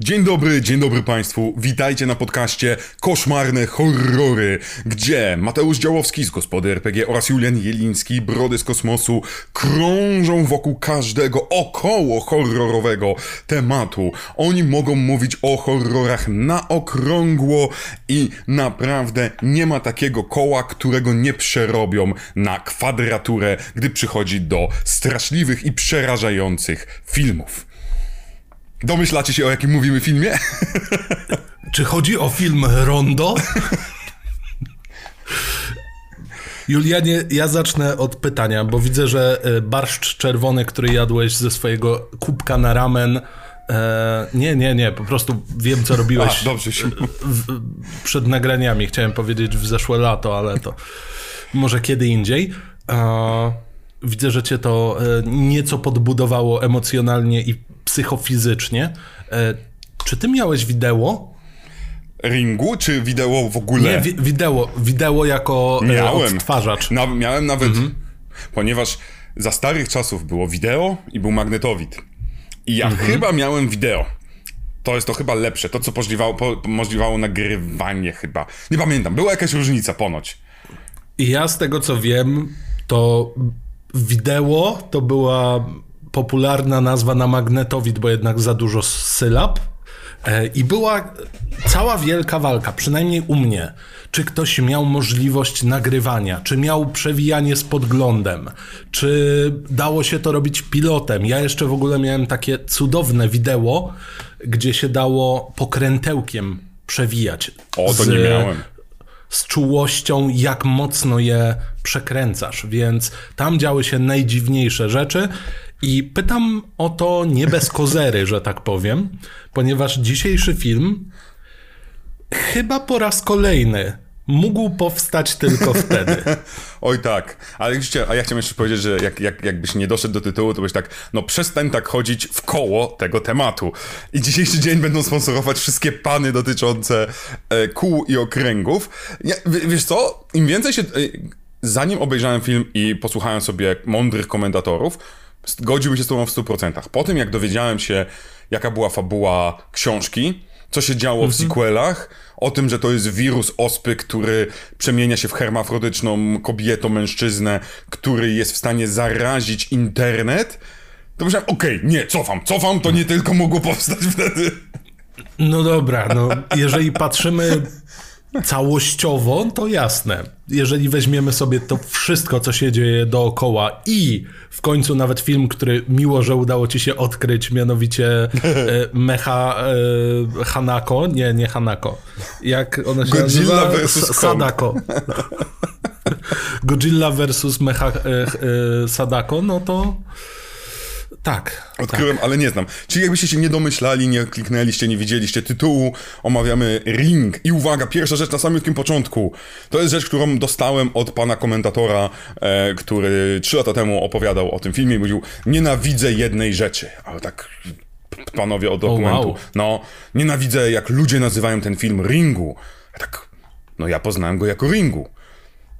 Dzień dobry, dzień dobry Państwu. Witajcie na podcaście Koszmarne Horrory, gdzie Mateusz Działowski z Gospody RPG oraz Julian Jeliński, Brody z Kosmosu, krążą wokół każdego około horrorowego tematu. Oni mogą mówić o horrorach na okrągło i naprawdę nie ma takiego koła, którego nie przerobią na kwadraturę, gdy przychodzi do straszliwych i przerażających filmów. Domyślacie się, o jakim mówimy filmie? Czy chodzi o film Rondo? Julianie, ja zacznę od pytania, bo widzę, że e, barszcz czerwony, który jadłeś ze swojego kubka na ramen. E, nie, nie, nie, po prostu wiem, co robiłeś A, dobrze się... w, przed nagraniami. Chciałem powiedzieć w zeszłe lato, ale to może kiedy indziej. E, widzę, że cię to e, nieco podbudowało emocjonalnie i psychofizycznie. E, czy ty miałeś wideo? Ringu, czy wideo w ogóle? Nie, wi wideo, wideo jako e, miałem. odtwarzacz. Na, miałem nawet, mhm. ponieważ za starych czasów było wideo i był magnetowid. I ja mhm. chyba miałem wideo. To jest to chyba lepsze, to co możliwało, po, możliwało nagrywanie chyba. Nie pamiętam, była jakaś różnica ponoć. I ja z tego co wiem, to wideo to była popularna nazwa na magnetowid, bo jednak za dużo sylab. E, I była cała wielka walka, przynajmniej u mnie. Czy ktoś miał możliwość nagrywania, czy miał przewijanie z podglądem, czy dało się to robić pilotem. Ja jeszcze w ogóle miałem takie cudowne wideo, gdzie się dało pokrętełkiem przewijać. O, to z, nie miałem. Z czułością, jak mocno je przekręcasz, więc tam działy się najdziwniejsze rzeczy. I pytam o to nie bez kozery, że tak powiem, ponieważ dzisiejszy film chyba po raz kolejny mógł powstać tylko wtedy. Oj tak, ale widzicie, a ja chciałem jeszcze powiedzieć, że jak, jak, jakbyś nie doszedł do tytułu, to byś tak, no przestań tak chodzić w koło tego tematu. I dzisiejszy dzień będą sponsorować wszystkie pany dotyczące e, kół i okręgów. Ja, w, wiesz co, im więcej się... E, zanim obejrzałem film i posłuchałem sobie mądrych komentatorów, Zgodziłbym się z tobą w 100%. Po tym, jak dowiedziałem się, jaka była fabuła książki, co się działo w mhm. sequelach, o tym, że to jest wirus ospy, który przemienia się w hermafrodyczną kobietę, mężczyznę, który jest w stanie zarazić internet, to myślałem, okej, okay, nie, cofam, cofam, to nie tylko mogło powstać wtedy. No dobra, no jeżeli patrzymy całościowo, to jasne. Jeżeli weźmiemy sobie to wszystko, co się dzieje dookoła i w końcu nawet film, który miło, że udało ci się odkryć, mianowicie e, Mecha e, Hanako, nie, nie Hanako. Jak ona się Godzilla nazywa? Versus Sadako. Godzilla versus Mecha e, e, Sadako, no to tak. Odkryłem, tak. ale nie znam. Czyli jakbyście się nie domyślali, nie kliknęliście, nie widzieliście tytułu, omawiamy Ring. I uwaga, pierwsza rzecz na samym początku. To jest rzecz, którą dostałem od pana komentatora, e, który trzy lata temu opowiadał o tym filmie i mówił, nienawidzę jednej rzeczy. Ale tak panowie od dokumentu. Oh, wow. No, nienawidzę jak ludzie nazywają ten film Ringu. Ja tak, no ja poznałem go jako Ringu.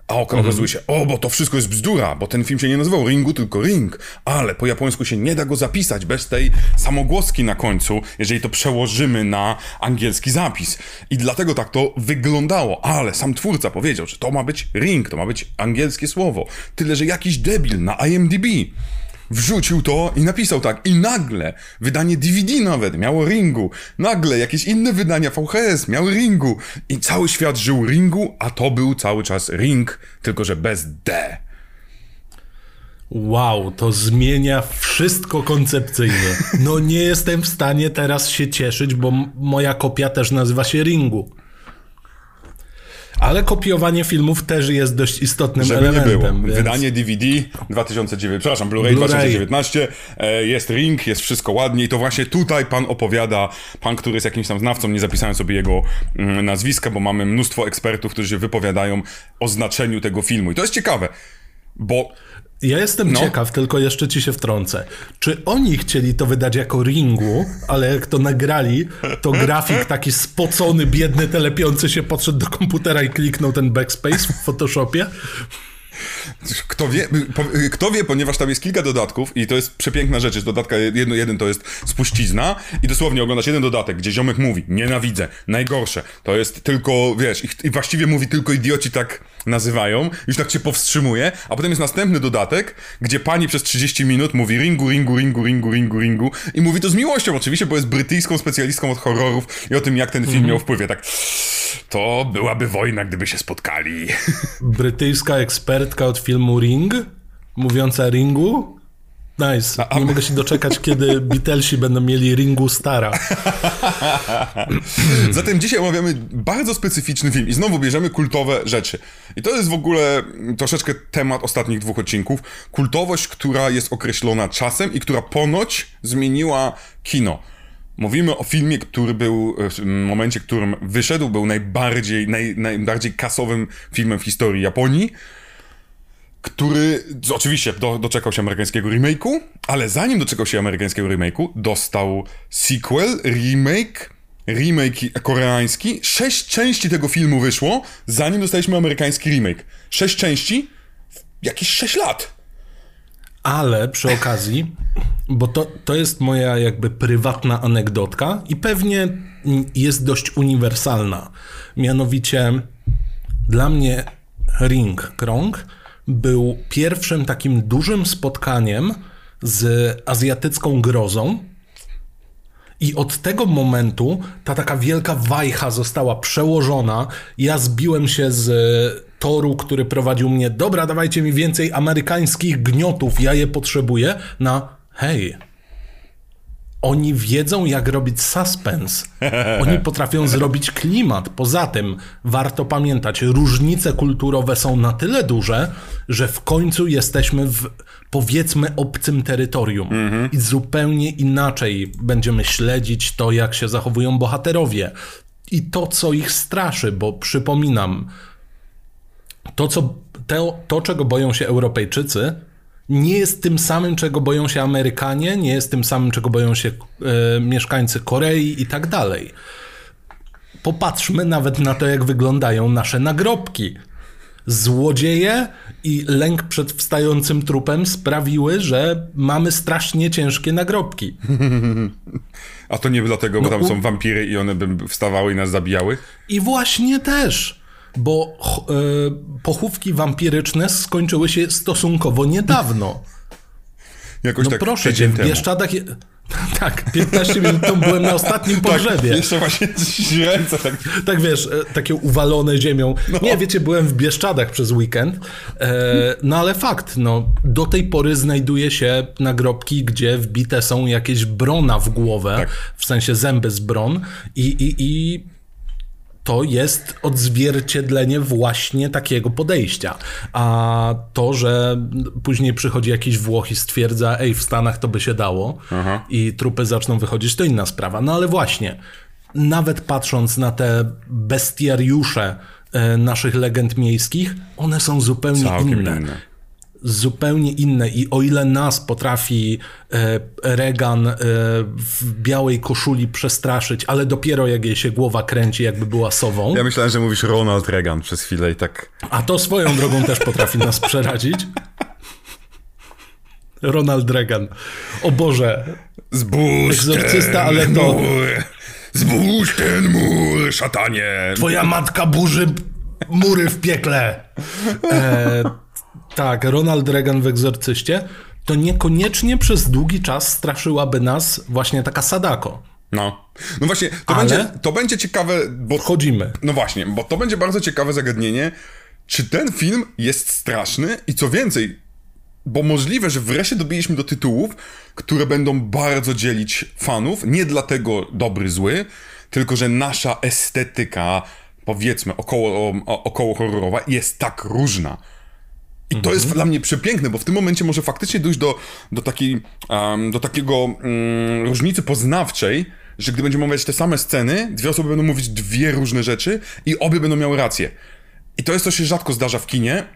A okazuje mhm. się, o, bo to wszystko jest bzdura, bo ten film się nie nazywał Ringu, tylko Ring, ale po japońsku się nie da go zapisać bez tej samogłoski na końcu, jeżeli to przełożymy na angielski zapis. I dlatego tak to wyglądało, ale sam twórca powiedział, że to ma być Ring, to ma być angielskie słowo. Tyle, że jakiś debil na IMDb wrzucił to i napisał tak. I nagle wydanie DVD nawet miało Ringu. Nagle jakieś inne wydania VHS miały Ringu. I cały świat żył Ringu, a to był cały czas Ring, tylko że bez D. Wow, to zmienia wszystko koncepcyjnie. No nie jestem w stanie teraz się cieszyć, bo moja kopia też nazywa się Ringu. Ale kopiowanie filmów też jest dość istotnym Żeby elementem. Nie było. Więc... Wydanie DVD 2009, przepraszam, Blu-ray Blu 2019, e, jest ring, jest wszystko ładnie i to właśnie tutaj pan opowiada, pan, który jest jakimś tam znawcą, nie zapisałem sobie jego mm, nazwiska, bo mamy mnóstwo ekspertów, którzy się wypowiadają o znaczeniu tego filmu. I to jest ciekawe, bo ja jestem no. ciekaw, tylko jeszcze ci się wtrącę. Czy oni chcieli to wydać jako ringu, ale jak to nagrali, to grafik taki spocony, biedny, telepiący się podszedł do komputera i kliknął ten backspace w Photoshopie? Kto wie, kto wie, ponieważ tam jest kilka dodatków i to jest przepiękna rzecz. Jest dodatka, jedno, jeden to jest spuścizna i dosłownie oglądasz jeden dodatek, gdzie ziomek mówi, nienawidzę, najgorsze. To jest tylko, wiesz, i, i właściwie mówi tylko idioci tak nazywają, już tak cię powstrzymuje, a potem jest następny dodatek, gdzie pani przez 30 minut mówi ringu, ringu, ringu, ringu, ringu, ringu i mówi to z miłością oczywiście, bo jest brytyjską specjalistką od horrorów i o tym, jak ten film miał wpływ. Ja tak, to byłaby wojna, gdyby się spotkali. Brytyjska ekspertka od filmu Ring, mówiąca Ringu. Nice. A- a- Nie mogę się doczekać, kiedy Beatlesi będą mieli Ringu Stara. Zatem dzisiaj omawiamy bardzo specyficzny film i znowu bierzemy kultowe rzeczy. I to jest w ogóle troszeczkę temat ostatnich dwóch odcinków. Kultowość, która jest określona czasem i która ponoć zmieniła kino. Mówimy o filmie, który był w momencie, w którym wyszedł, był najbardziej, naj, najbardziej kasowym filmem w historii Japonii który oczywiście do, doczekał się amerykańskiego remake'u, ale zanim doczekał się amerykańskiego remake'u, dostał sequel, remake, remake koreański. Sześć części tego filmu wyszło, zanim dostaliśmy amerykański remake. Sześć części w jakieś sześć lat. Ale przy okazji, bo to, to jest moja jakby prywatna anegdotka i pewnie jest dość uniwersalna. Mianowicie dla mnie Ring Krąg był pierwszym takim dużym spotkaniem z azjatycką grozą. I od tego momentu ta taka wielka wajcha została przełożona. Ja zbiłem się z toru, który prowadził mnie. Dobra, dawajcie mi więcej amerykańskich gniotów, ja je potrzebuję. Na hej. Oni wiedzą, jak robić suspense. Oni potrafią zrobić klimat. Poza tym, warto pamiętać, różnice kulturowe są na tyle duże, że w końcu jesteśmy w powiedzmy obcym terytorium. I zupełnie inaczej będziemy śledzić to, jak się zachowują bohaterowie. I to, co ich straszy, bo przypominam, to, co, to, to czego boją się Europejczycy, nie jest tym samym, czego boją się Amerykanie, nie jest tym samym, czego boją się e, mieszkańcy Korei i tak dalej. Popatrzmy nawet na to, jak wyglądają nasze nagrobki. Złodzieje i lęk przed wstającym trupem sprawiły, że mamy strasznie ciężkie nagrobki. A to nie dlatego, bo No, tam są wampiry i one by wstawały i nas zabijały? I właśnie też, bo e, pochówki wampiryczne skończyły się stosunkowo niedawno. Jakoś No tak proszę cię, w. Bieszczadach... Je... Tak, 15 minut temu byłem na ostatnim pogrzebie. Tak, jeszcze właśnie ręce tak... Tak wiesz, e, takie uwalone ziemią. Nie, wiecie, byłem w Bieszczadach przez weekend. E, no ale fakt, no, do tej pory znajduje się nagrobki, gdzie wbite są jakieś brona w głowę, Tak. w sensie zęby z bron i, i, i to jest odzwierciedlenie właśnie takiego podejścia. A to, że później przychodzi jakiś Włoch i stwierdza, ej, w Stanach to by się dało Aha. i trupy zaczną wychodzić, to inna sprawa. No ale właśnie, nawet patrząc na te bestiariusze e, naszych legend miejskich, one są zupełnie Całkiem inne. inne. Zupełnie inne i o ile nas potrafi e, Reagan e, w białej koszuli przestraszyć, ale dopiero jak jej się głowa kręci, jakby była sową, Ja myślałem, że mówisz Ronald Reagan przez chwilę i tak... a to swoją drogą też potrafi nas przerazić. Ronald Reagan. O Boże, Zbóż Egzorcysta, ten ale to- mur! Zbóż ten mur, szatanie! twoja matka burzy mury w piekle. E, tak, Ronald Reagan w Egzorcyście to niekoniecznie przez długi czas straszyłaby nas właśnie taka Sadako. No. No właśnie, to, Ale- będzie, to będzie ciekawe, bo... Wchodzimy. No właśnie, bo to będzie bardzo ciekawe zagadnienie, czy ten film jest straszny i co więcej, bo możliwe, że wreszcie dobiliśmy do tytułów, które będą bardzo dzielić fanów, nie dlatego dobry, zły, tylko że nasza estetyka, powiedzmy, około, około horrorowa jest tak różna. I to jest dla mnie przepiękne, bo w tym momencie może faktycznie dojść do, do, takiej, em, do takiego mm, różnicy poznawczej, że gdy będziemy omawiać te same sceny, dwie osoby będą mówić dwie różne rzeczy i obie będą miały rację. I to jest, co się rzadko zdarza w kinie,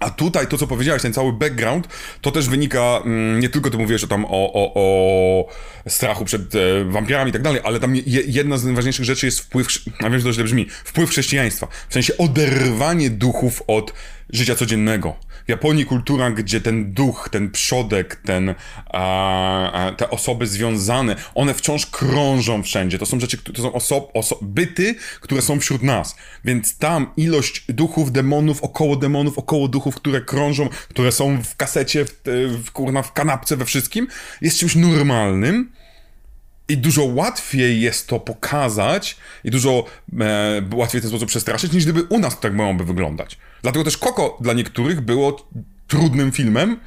a tutaj to, co powiedziałeś, ten cały background, to też wynika, mm, nie tylko ty mówiłeś o tam o, o, o strachu przed e, wampirami i tak dalej, ale tam je, jedna z najważniejszych rzeczy jest wpływ, a wiem, że to źle brzmi, wpływ chrześcijaństwa. W sensie oderwanie duchów od życia codziennego. Japonii kultura, gdzie ten duch, ten przodek, ten, a, a, te osoby związane, one wciąż krążą wszędzie. To są rzeczy, to są oso, oso, byty, które są wśród nas. Więc tam ilość duchów, demonów, około demonów, około duchów, które krążą, które są w kasecie, w, w, kurna, w kanapce, we wszystkim, jest czymś normalnym. I dużo łatwiej jest to pokazać i dużo e, łatwiej w ten sposób przestraszyć, niż gdyby u nas tak miałoby wyglądać. Dlatego też Coco dla niektórych było trudnym filmem,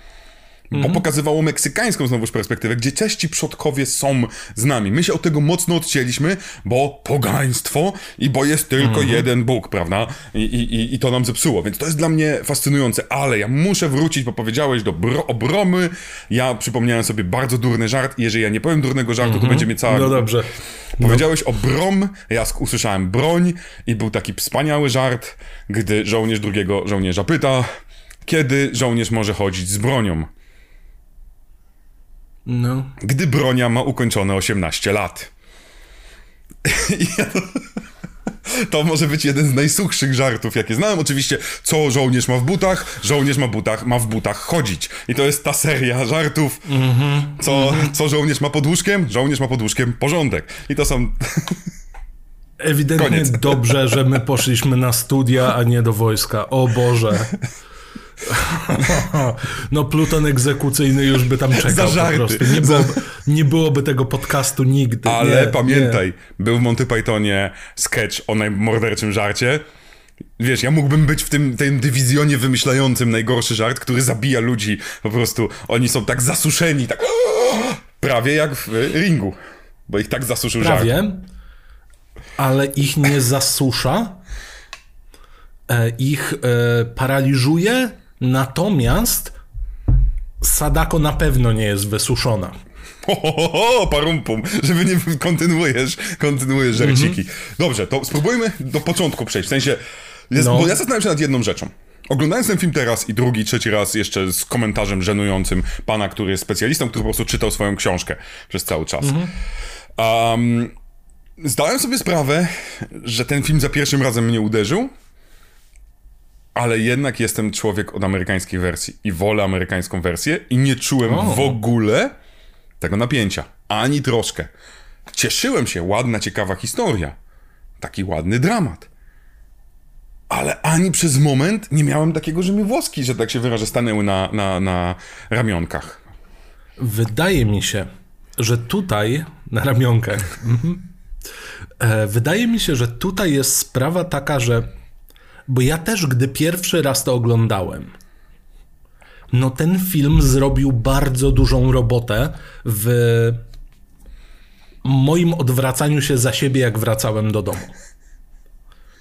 bo mm. pokazywało meksykańską znowuż perspektywę, gdzie też ci przodkowie są z nami. My się od tego mocno odcięliśmy, bo pogaństwo i bo jest tylko mm. jeden Bóg, prawda? I, i, I to nam zepsuło, więc to jest dla mnie fascynujące, ale ja muszę wrócić, bo powiedziałeś do bro obromy, ja przypomniałem sobie bardzo durny żart i jeżeli ja nie powiem durnego żartu, to mhm. będzie mnie cała... No dobrze. Powiedziałeś no. o brom, ja usłyszałem broń i był taki wspaniały żart, gdy żołnierz drugiego żołnierza pyta, kiedy żołnierz może chodzić z bronią. No. Gdy bronia ma ukończone 18 lat. To może być jeden z najsuchszych żartów, jakie znałem. Oczywiście, co żołnierz ma w butach? Żołnierz ma, butach, ma w butach chodzić. I to jest ta seria żartów. Mm -hmm, co, mm -hmm. co żołnierz ma pod łóżkiem? Żołnierz ma pod łóżkiem porządek. I to są... Ewidentnie Koniec. dobrze, że my poszliśmy na studia, a nie do wojska. O Boże. No Pluton egzekucyjny już by tam czekał Za po prostu. Nie byłoby, nie byłoby tego podcastu nigdy. Ale nie, pamiętaj, nie. był w Monty Pythonie sketch o najmorderczym żarcie. Wiesz, ja mógłbym być w tym, tym dywizjonie wymyślającym najgorszy żart, który zabija ludzi. Po prostu oni są tak zasuszeni, tak prawie jak w ringu, bo ich tak zasuszył prawie, żart. ale ich nie zasusza, e, ich e, paraliżuje Natomiast Sadako na pewno nie jest wysuszona. O, parumpum, żeby nie kontynuujesz, kontynuujesz żarciki. Mm -hmm. Dobrze, to spróbujmy do początku przejść. W sensie, jest, no. bo ja zastanawiam się nad jedną rzeczą. Oglądając ten film teraz i drugi, trzeci raz jeszcze z komentarzem żenującym pana, który jest specjalistą, który po prostu czytał swoją książkę przez cały czas. Um, zdałem sobie sprawę, że ten film za pierwszym razem mnie uderzył, ale jednak jestem człowiek od amerykańskiej wersji i wolę amerykańską wersję i nie czułem w ogóle tego napięcia. Ani troszkę. Cieszyłem się, ładna, ciekawa historia. Taki ładny dramat. Ale ani przez moment nie miałem takiego, że mi włoski, że tak się wyrażę, stanęły na, na, na ramionkach. Wydaje mi się, że tutaj, na ramionkach, mhm. e, wydaje mi się, że tutaj jest sprawa taka, że bo ja też, gdy pierwszy raz to oglądałem, no ten film zrobił bardzo dużą robotę w moim odwracaniu się za siebie, jak wracałem do domu.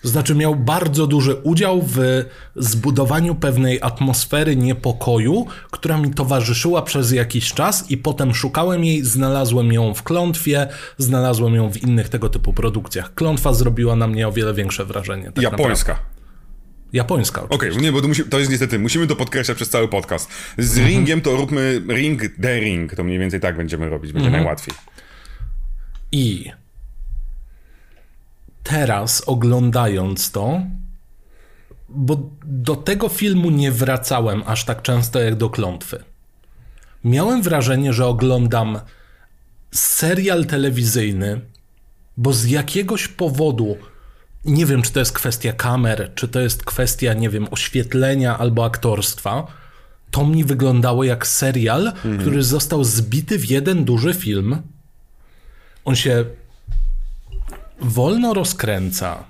To znaczy, miał bardzo duży udział w zbudowaniu pewnej atmosfery niepokoju, która mi towarzyszyła przez jakiś czas, i potem szukałem jej, znalazłem ją w klątwie, znalazłem ją w innych tego typu produkcjach. Klątwa zrobiła na mnie o wiele większe wrażenie. Tak Japońska. Naprawdę. Japońska. Okej, okay, nie, bo to, musi, to, jest niestety, musimy to podkreślać przez cały podcast. Z ringiem to róbmy ring, the ring. To mniej więcej tak będziemy robić, będzie mhm. najłatwiej. I teraz oglądając to, bo do tego filmu nie wracałem aż tak często jak do klątwy. Miałem wrażenie, że oglądam serial telewizyjny, bo z jakiegoś powodu nie wiem, czy to jest kwestia kamer, czy to jest kwestia, nie wiem, oświetlenia albo aktorstwa. To mi wyglądało jak serial, mhm. który został zbity w jeden duży film. On się wolno rozkręca.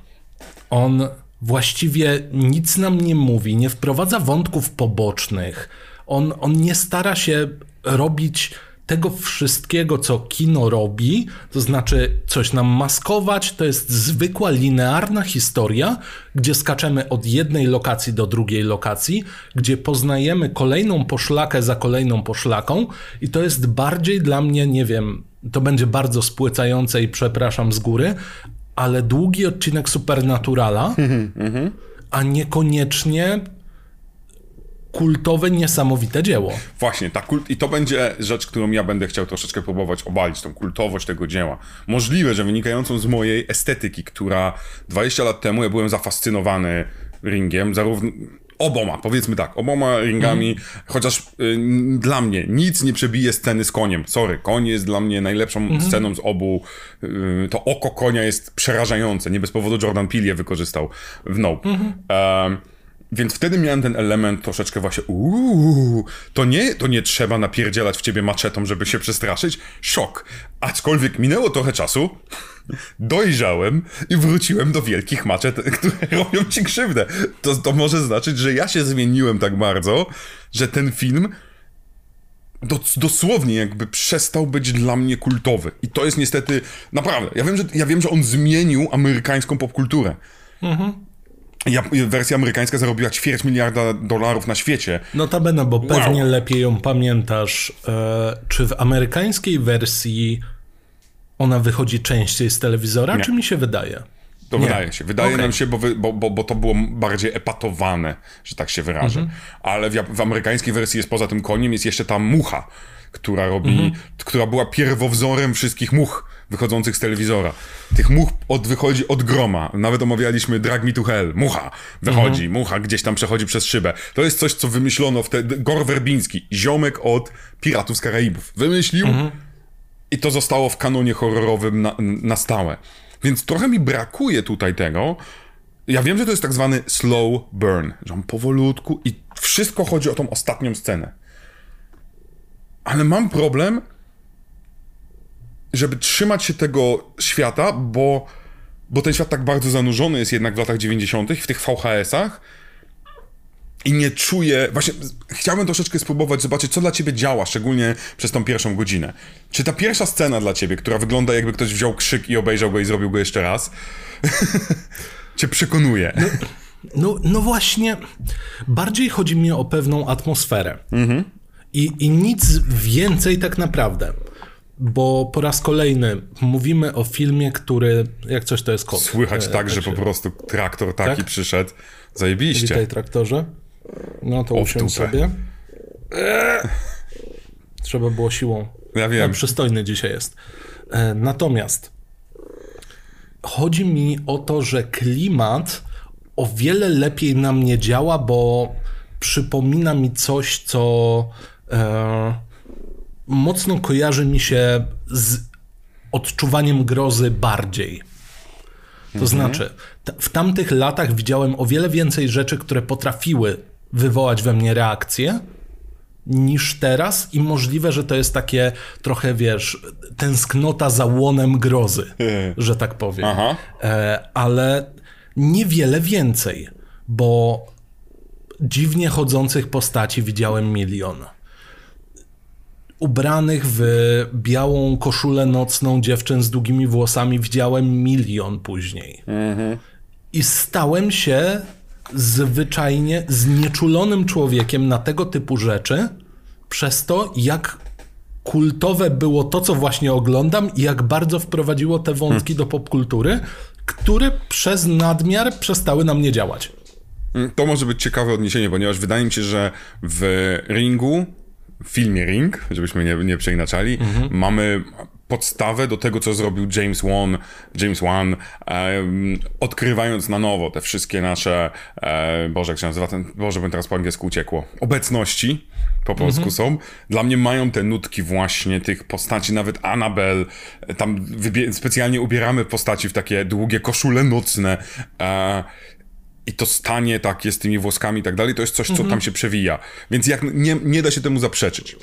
On właściwie nic nam nie mówi, nie wprowadza wątków pobocznych. On, on nie stara się robić tego wszystkiego, co kino robi, to znaczy coś nam maskować, to jest zwykła linearna historia, gdzie skaczemy od jednej lokacji do drugiej lokacji, gdzie poznajemy kolejną poszlakę za kolejną poszlaką i to jest bardziej dla mnie, nie wiem, to będzie bardzo spłycające i przepraszam z góry, ale długi odcinek Supernaturala, mhm. a niekoniecznie kultowe, niesamowite dzieło. Właśnie, ta kult... i to będzie rzecz, którą ja będę chciał troszeczkę próbować obalić, tą kultowość tego dzieła. Możliwe, że wynikającą z mojej estetyki, która 20 lat temu ja byłem zafascynowany ringiem, zarówno oboma, powiedzmy tak, oboma ringami, chociaż y, dla mnie nic nie przebije sceny z koniem. Sorry, koń jest dla mnie najlepszą sceną z obu. Y, to oko konia jest przerażające. Nie bez powodu Jordan Peele je wykorzystał w Nope. Em, więc wtedy miałem ten element troszeczkę właśnie uuu, to nie, to nie trzeba napierdzielać w ciebie maczetą, żeby się przestraszyć. Szok. Aczkolwiek minęło trochę czasu, dojrzałem i wróciłem do wielkich maczet, które robią ci krzywdę. To, to może znaczyć, że ja się zmieniłem tak bardzo, że ten film dos- dosłownie jakby przestał być dla mnie kultowy. I to jest niestety, naprawdę, ja wiem, że, ja wiem, że on zmienił amerykańską popkulturę. Ja, wersja amerykańska zarobiła ćwierć miliarda dolarów na świecie. Notabene, bo pewnie lepiej ją pamiętasz. E, czy w amerykańskiej wersji ona wychodzi częściej z telewizora, Nie. czy mi się wydaje? To Nie. wydaje się. Wydaje Okej. nam się, bo, wy, bo, bo, bo to było bardziej epatowane, że tak się wyrażę. Mhm. Ale w, w amerykańskiej wersji jest poza tym koniem, jest jeszcze ta mucha, która robi, Mhm. która była pierwowzorem wszystkich much wychodzących z telewizora. Tych much od, wychodzi od groma. Nawet omawialiśmy Drag Me to Hell. Mucha wychodzi, Mhm. mucha gdzieś tam przechodzi przez szybę. To jest coś, co wymyślono wtedy. Gor Werbiński, ziomek od Piratów z Karaibów. Wymyślił Mhm. i to zostało w kanonie horrorowym na, na stałe. Więc trochę mi brakuje tutaj tego. Ja wiem, że to jest tak zwany slow burn, że on powolutku i wszystko chodzi o tą ostatnią scenę. Ale mam problem, żeby trzymać się tego świata, bo, bo ten świat tak bardzo zanurzony jest jednak w latach 90., w tych VHS-ach. I nie czuję. Właśnie chciałbym troszeczkę spróbować zobaczyć, co dla ciebie działa, szczególnie przez tą pierwszą godzinę. Czy ta pierwsza scena dla ciebie, która wygląda jakby ktoś wziął krzyk i obejrzał go i zrobił go jeszcze raz, cię przekonuje? No, no właśnie, bardziej chodzi mi o pewną atmosferę. I, I nic więcej tak naprawdę. Bo po raz kolejny mówimy o filmie, który, jak coś to jest kot. Słychać E, tak, że po prostu traktor taki Tak? przyszedł. Zajebiście. Witaj traktorze. No to usiądź sobie. Trzeba było siłą. Ja wiem. No, przystojny dzisiaj jest. E, Natomiast chodzi mi o to, że klimat o wiele lepiej na mnie działa, bo przypomina mi coś, co e, mocno kojarzy mi się z odczuwaniem grozy bardziej. To znaczy, t- w tamtych latach widziałem o wiele więcej rzeczy, które potrafiły wywołać we mnie reakcję, niż teraz i możliwe, że to jest takie trochę, wiesz, tęsknota za łonem grozy, że tak powiem. Aha. E, ale niewiele więcej, bo dziwnie chodzących postaci widziałem milion. Ubranych w białą koszulę nocną dziewczyn z długimi włosami widziałem milion później. I stałem się zwyczajnie znieczulonym człowiekiem na tego typu rzeczy przez to, jak kultowe było to, co właśnie oglądam i jak bardzo wprowadziło te wątki do popkultury, które przez nadmiar przestały na mnie działać. To może być ciekawe odniesienie, ponieważ wydaje mi się, że w Ringu, w filmie Ring, żebyśmy nie, nie przeinaczali, mamy podstawę do tego, co zrobił James Wan, James Wan em, odkrywając na nowo te wszystkie nasze, e, Boże, jak się nazywa ten, Boże, bym teraz po angielsku uciekło, obecności po polsku są. Dla mnie mają te nutki właśnie tych postaci, nawet Annabelle, e, tam wybie- specjalnie ubieramy postaci w takie długie koszule nocne, e, i to stanie takie z tymi włoskami i tak dalej, to jest coś, co Mhm. tam się przewija. Więc jak nie, nie da się temu zaprzeczyć.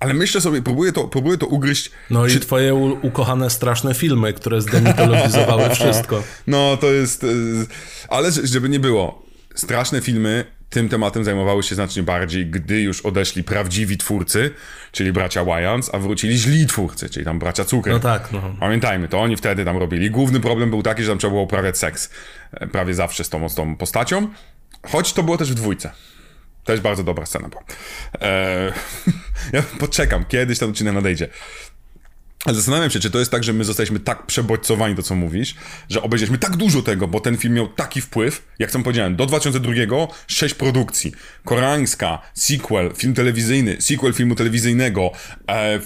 Ale myślę sobie, próbuję to, próbuję to ugryźć. No czy- i twoje u- ukochane straszne filmy, które zdemitologizowały wszystko. No, to jest... y, Ale że- żeby nie było, straszne filmy tym tematem zajmowały się znacznie bardziej, gdy już odeszli prawdziwi twórcy, czyli bracia Wayans, a wrócili źli twórcy, czyli tam bracia Cukier. No tak, no. Pamiętajmy, to oni wtedy tam robili. Główny problem był taki, że tam trzeba było uprawiać seks. e, Prawie zawsze z tą, z tą postacią. Choć to było też w dwójce. Też bardzo dobra scena była. Eee, ja poczekam, kiedyś ten odcinek nadejdzie. Zastanawiam się, czy to jest tak, że my zostaliśmy tak przebodźcowani, to co mówisz, że obejrzeliśmy tak dużo tego, bo ten film miał taki wpływ, jak sam powiedziałem, do 2002 sześć produkcji. Koreańska, sequel, film telewizyjny, sequel filmu telewizyjnego, e, e,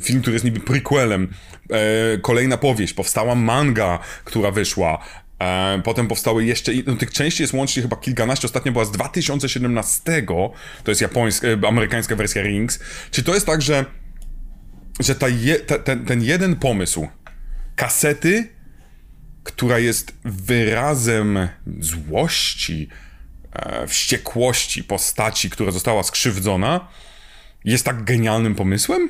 film, który jest niby prequelem, e, kolejna powieść, powstała manga, która wyszła, E, potem powstały jeszcze, no tych części jest łącznie chyba kilkanaście, ostatnia była z 2017, to jest japońska, e, amerykańska wersja Rings. Czy to jest tak, że, że ta je, ta, ten, ten jeden pomysł kasety, która jest wyrazem złości, e, wściekłości postaci, która została skrzywdzona, jest tak genialnym pomysłem?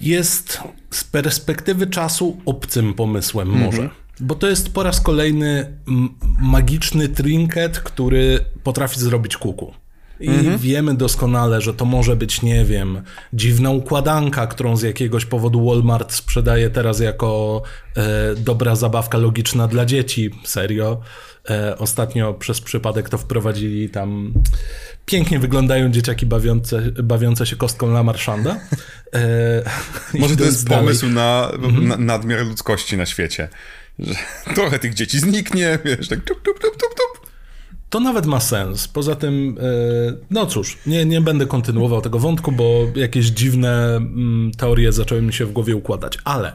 Jest z perspektywy czasu obcym pomysłem może. Bo to jest po raz kolejny magiczny trinket, który potrafi zrobić kuku. I mhm. wiemy doskonale, że to może być, nie wiem, dziwna układanka, którą z jakiegoś powodu Walmart sprzedaje teraz jako e, dobra zabawka logiczna dla dzieci. Serio. E, ostatnio przez przypadek to wprowadzili tam. Pięknie wyglądają dzieciaki bawiące, bawiące się kostką La Marchanda. E, może to jest dalej. pomysł na, mhm. na nadmiar ludzkości na świecie że trochę tych dzieci zniknie, wiesz, tak tup, tup, tup, tup, tup. To nawet ma sens. Poza tym, e, no cóż, nie, nie będę kontynuował tego wątku, bo jakieś dziwne mm, teorie zaczęły mi się w głowie układać, ale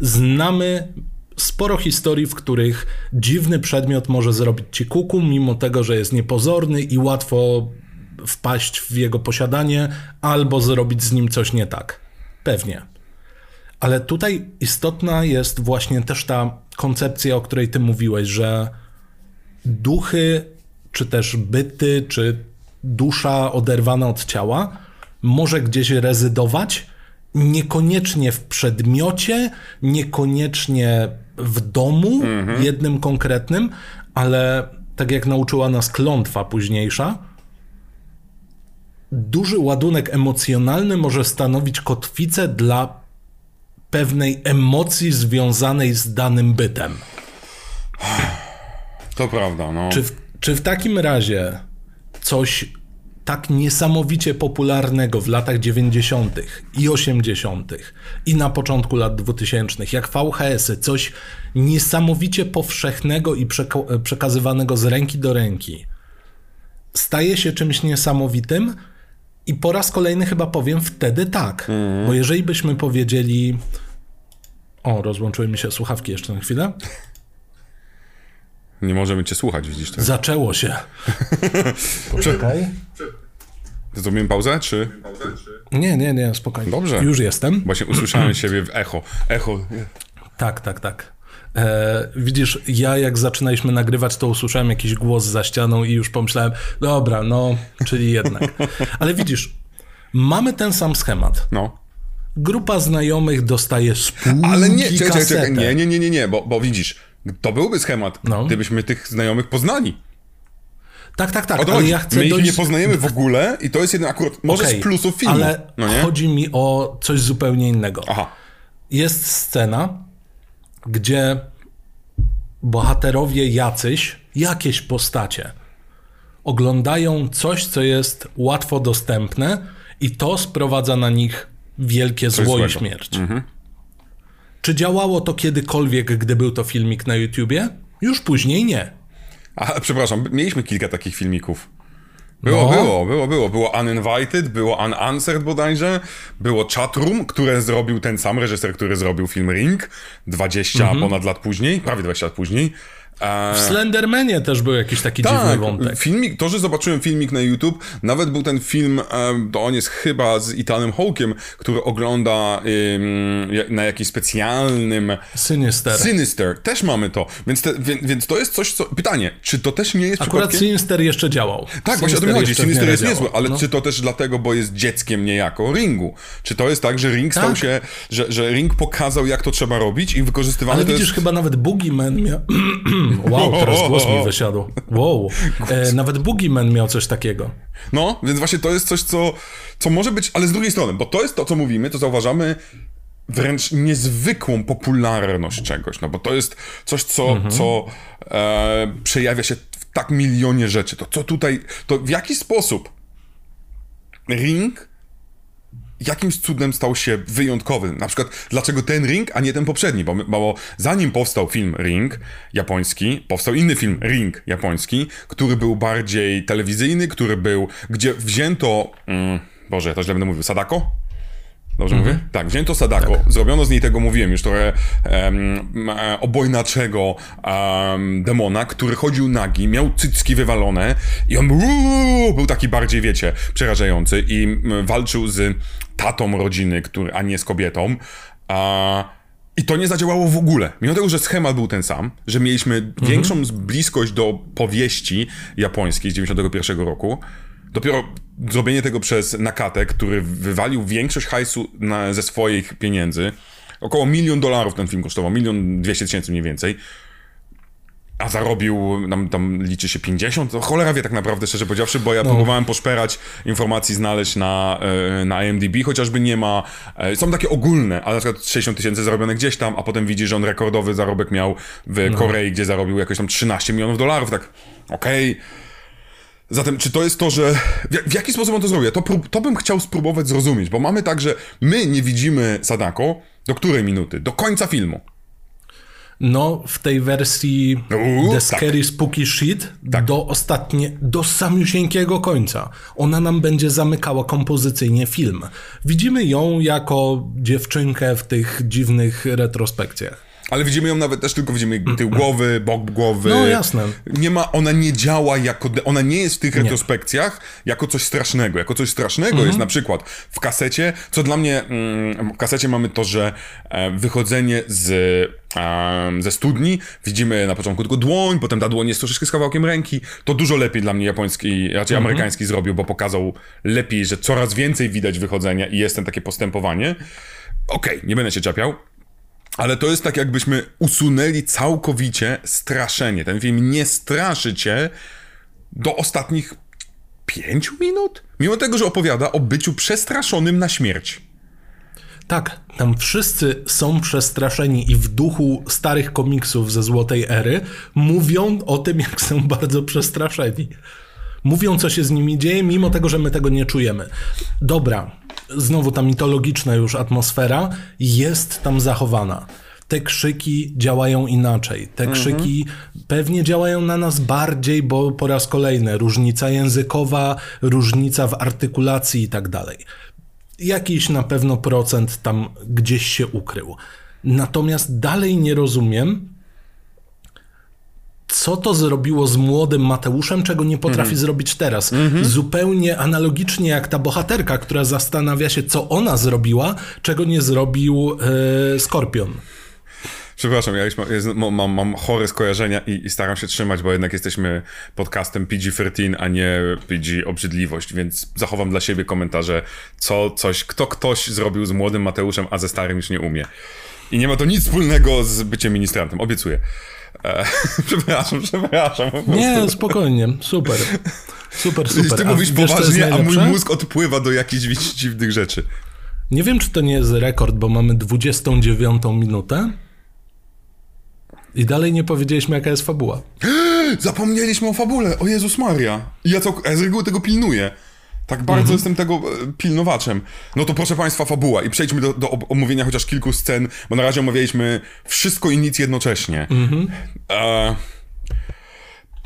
znamy sporo historii, w których dziwny przedmiot może zrobić ci kuku, mimo tego, że jest niepozorny i łatwo wpaść w jego posiadanie albo zrobić z nim coś nie tak. Pewnie. Ale tutaj istotna jest właśnie też ta koncepcja, o której ty mówiłeś, że duchy, czy też byty, czy dusza oderwana od ciała może gdzieś rezydować, niekoniecznie w przedmiocie, niekoniecznie w domu mhm. jednym konkretnym, ale tak jak nauczyła nas klątwa późniejsza, duży ładunek emocjonalny może stanowić kotwicę dla pewnej emocji związanej z danym bytem. To prawda, no. Czy w, czy w takim razie coś tak niesamowicie popularnego w latach 90. i 80. i na początku lat 2000, jak VHS-y, coś niesamowicie powszechnego i przekazywanego z ręki do ręki, staje się czymś niesamowitym? I po raz kolejny chyba powiem wtedy tak. Mm. Bo jeżeli byśmy powiedzieli. O, rozłączyły mi się słuchawki jeszcze na chwilę. Nie możemy cię słuchać, widzisz to? Zaczęło się. Poczekaj. Zrobimy pauzę, czy? Nie, nie, nie, spokojnie. Dobrze. Już jestem. Właśnie usłyszałem siebie w echo. Echo. Tak, tak, tak. E, widzisz, ja jak zaczynaliśmy nagrywać, to usłyszałem jakiś głos za ścianą i już pomyślałem, dobra, no, czyli jednak. Ale widzisz, mamy ten sam schemat. No. Grupa znajomych dostaje spółki Ale nie, czekaj, czekaj, nie, nie, nie, nie, nie, bo, bo widzisz, to byłby schemat, no. gdybyśmy tych znajomych poznali. Tak, tak, tak. Ale ja chcę My ich nie poznajemy w ogóle i to jest jeden akurat, może okay, z plusów filmu. Ale no chodzi mi o coś zupełnie innego. Aha. Jest scena, gdzie bohaterowie jacyś, jakieś postacie, oglądają coś, co jest łatwo dostępne i to sprowadza na nich wielkie coś zło złego. i śmierć. Mhm. Czy działało to kiedykolwiek, gdy był to filmik na YouTubie? Już później nie. A, przepraszam, mieliśmy kilka takich filmików. Było, no. było, było, było. Było Uninvited, było Unanswered bodajże, było Chatroom, które zrobił ten sam reżyser, który zrobił film Ring 20 mm -hmm. ponad lat później, prawie 20 lat później. W Slendermanie też był jakiś taki tak, dziwny wątek. Filmik, to, że zobaczyłem filmik na YouTube, nawet był ten film, to on jest chyba z Ethanem Hawkiem, który ogląda na jakimś specjalnym... Sinister. Sinister. Też mamy to. Więc, te, więc, więc, to jest coś, co... Pytanie, czy to też nie jest Akurat przypadkiem... Sinister jeszcze działał. Tak, właśnie o to mi chodzi. Sinister jest niezły, ale no. czy to też dlatego, bo jest dzieckiem niejako Ringu? Czy to jest tak, że Ring tak. stał się... Że, że Ring pokazał, jak to trzeba robić i wykorzystywany Ale widzisz, jest... chyba nawet Boogeyman miał... Wow, teraz głos mi wysiadł. Wow. E, nawet Boogeyman miał coś takiego. No, więc właśnie to jest coś, co, co może być, ale z drugiej strony, bo to jest to, co mówimy, to zauważamy wręcz niezwykłą popularność czegoś, no bo to jest coś, co, mhm. co e, przejawia się w tak milionie rzeczy. To co tutaj, to w jaki sposób Ring jakimś cudem stał się wyjątkowy. Na przykład, dlaczego ten Ring, a nie ten poprzedni? Bo, bo zanim powstał film Ring japoński, powstał inny film Ring japoński, który był bardziej telewizyjny, który był, gdzie wzięto. Mm, Boże, ja to źle będę mówił, Sadako? Dobrze mówię? Tak, wzięto Sadako, zrobiono z niej tego, mówiłem już, trochę em, e, obojnaczego em, demona, który chodził nagi, miał cycki wywalone i on był, uuu, był taki bardziej, wiecie, przerażający i walczył z tatą rodziny, który, a nie z kobietą. A, I to nie zadziałało w ogóle. Mimo tego, że schemat był ten sam, że mieliśmy większą bliskość do powieści japońskiej z 91 roku, Dopiero zrobienie tego przez Nakatę, który wywalił większość hajsu na, ze swoich pieniędzy, około milion dolarów ten film kosztował, milion dwieście tysięcy mniej więcej, a zarobił, tam, tam liczy się 50, to cholera wie tak naprawdę, szczerze powiedziawszy, bo ja no. próbowałem poszperać informacji, znaleźć na, e, na IMDb, chociażby nie ma, e, są takie ogólne, ale na przykład 60 tysięcy zarobione gdzieś tam, a potem widzi, że on rekordowy zarobek miał w no. Korei, gdzie zarobił jakoś tam 13 milionów dolarów, tak okej, okay Zatem, czy to jest to, że. W, w jaki sposób on to zrobił? To, to bym chciał spróbować zrozumieć, bo mamy tak, że my nie widzimy Sadako do której minuty? Do końca filmu. No, w tej wersji Uuu, The tak. Scary tak. Spooky Shit tak. do ostatnie, do samiusieńkiego końca. Ona nam będzie zamykała kompozycyjnie film. Widzimy ją jako dziewczynkę w tych dziwnych retrospekcjach. Ale widzimy ją nawet też tylko widzimy tył głowy, bok głowy. No jasne. Nie ma, ona nie działa jako, ona nie jest w tych nie. retrospekcjach jako coś strasznego. Jako coś strasznego mhm. jest na przykład w kasecie, co dla mnie, mm, w kasecie mamy to, że e, wychodzenie z ze studni. Widzimy na początku tylko dłoń, potem ta dłoń jest troszeczkę z kawałkiem ręki. To dużo lepiej dla mnie japoński, raczej mhm. amerykański zrobił, bo pokazał lepiej, że coraz więcej widać wychodzenia i jest ten takie postępowanie. Okej, okay, nie będę się czepiał. Ale to jest tak, jakbyśmy usunęli całkowicie straszenie. Ten film nie straszy cię do ostatnich pięciu minut, mimo tego, że opowiada o byciu przestraszonym na śmierć. Tak, tam wszyscy są przestraszeni i w duchu starych komiksów ze Złotej Ery mówią o tym, jak są bardzo przestraszeni. Mówią, co się z nimi dzieje, mimo tego, że my tego nie czujemy. Dobra, znowu ta mitologiczna już atmosfera jest tam zachowana. Te krzyki działają inaczej. Te mhm. krzyki pewnie działają na nas bardziej, bo po raz kolejny różnica językowa, różnica w artykulacji i tak dalej. Jakiś na pewno procent tam gdzieś się ukrył. Natomiast dalej nie rozumiem, co to zrobiło z młodym Mateuszem, czego nie potrafi mm. zrobić teraz. Mm -hmm. Zupełnie analogicznie jak ta bohaterka, która zastanawia się, co ona zrobiła, czego nie zrobił e, Skorpion. Przepraszam, ja już mam, mam, mam chore skojarzenia i, i, staram się trzymać, bo jednak jesteśmy podcastem PG-13, a nie PG obrzydliwość, więc zachowam dla siebie komentarze, co coś, kto ktoś zrobił z młodym Mateuszem, a ze starym już nie umie. I nie ma to nic wspólnego z byciem ministrantem, obiecuję. E, przepraszam, przepraszam. Nie, spokojnie, super. Super, super. Ty mówisz a, poważnie, a mój mózg odpływa do jakichś dziwnych rzeczy. Nie wiem, czy to nie jest rekord, bo mamy 29 minutę i dalej nie powiedzieliśmy, jaka jest fabuła. Zapomnieliśmy o fabule, o Jezus Maria. I ja, co, ja z reguły tego pilnuję. Tak bardzo mhm. jestem tego e, pilnowaczem. No to proszę Państwa, fabuła. I przejdźmy do, do omówienia chociaż kilku scen, bo na razie omawialiśmy wszystko i nic jednocześnie. Mhm. E,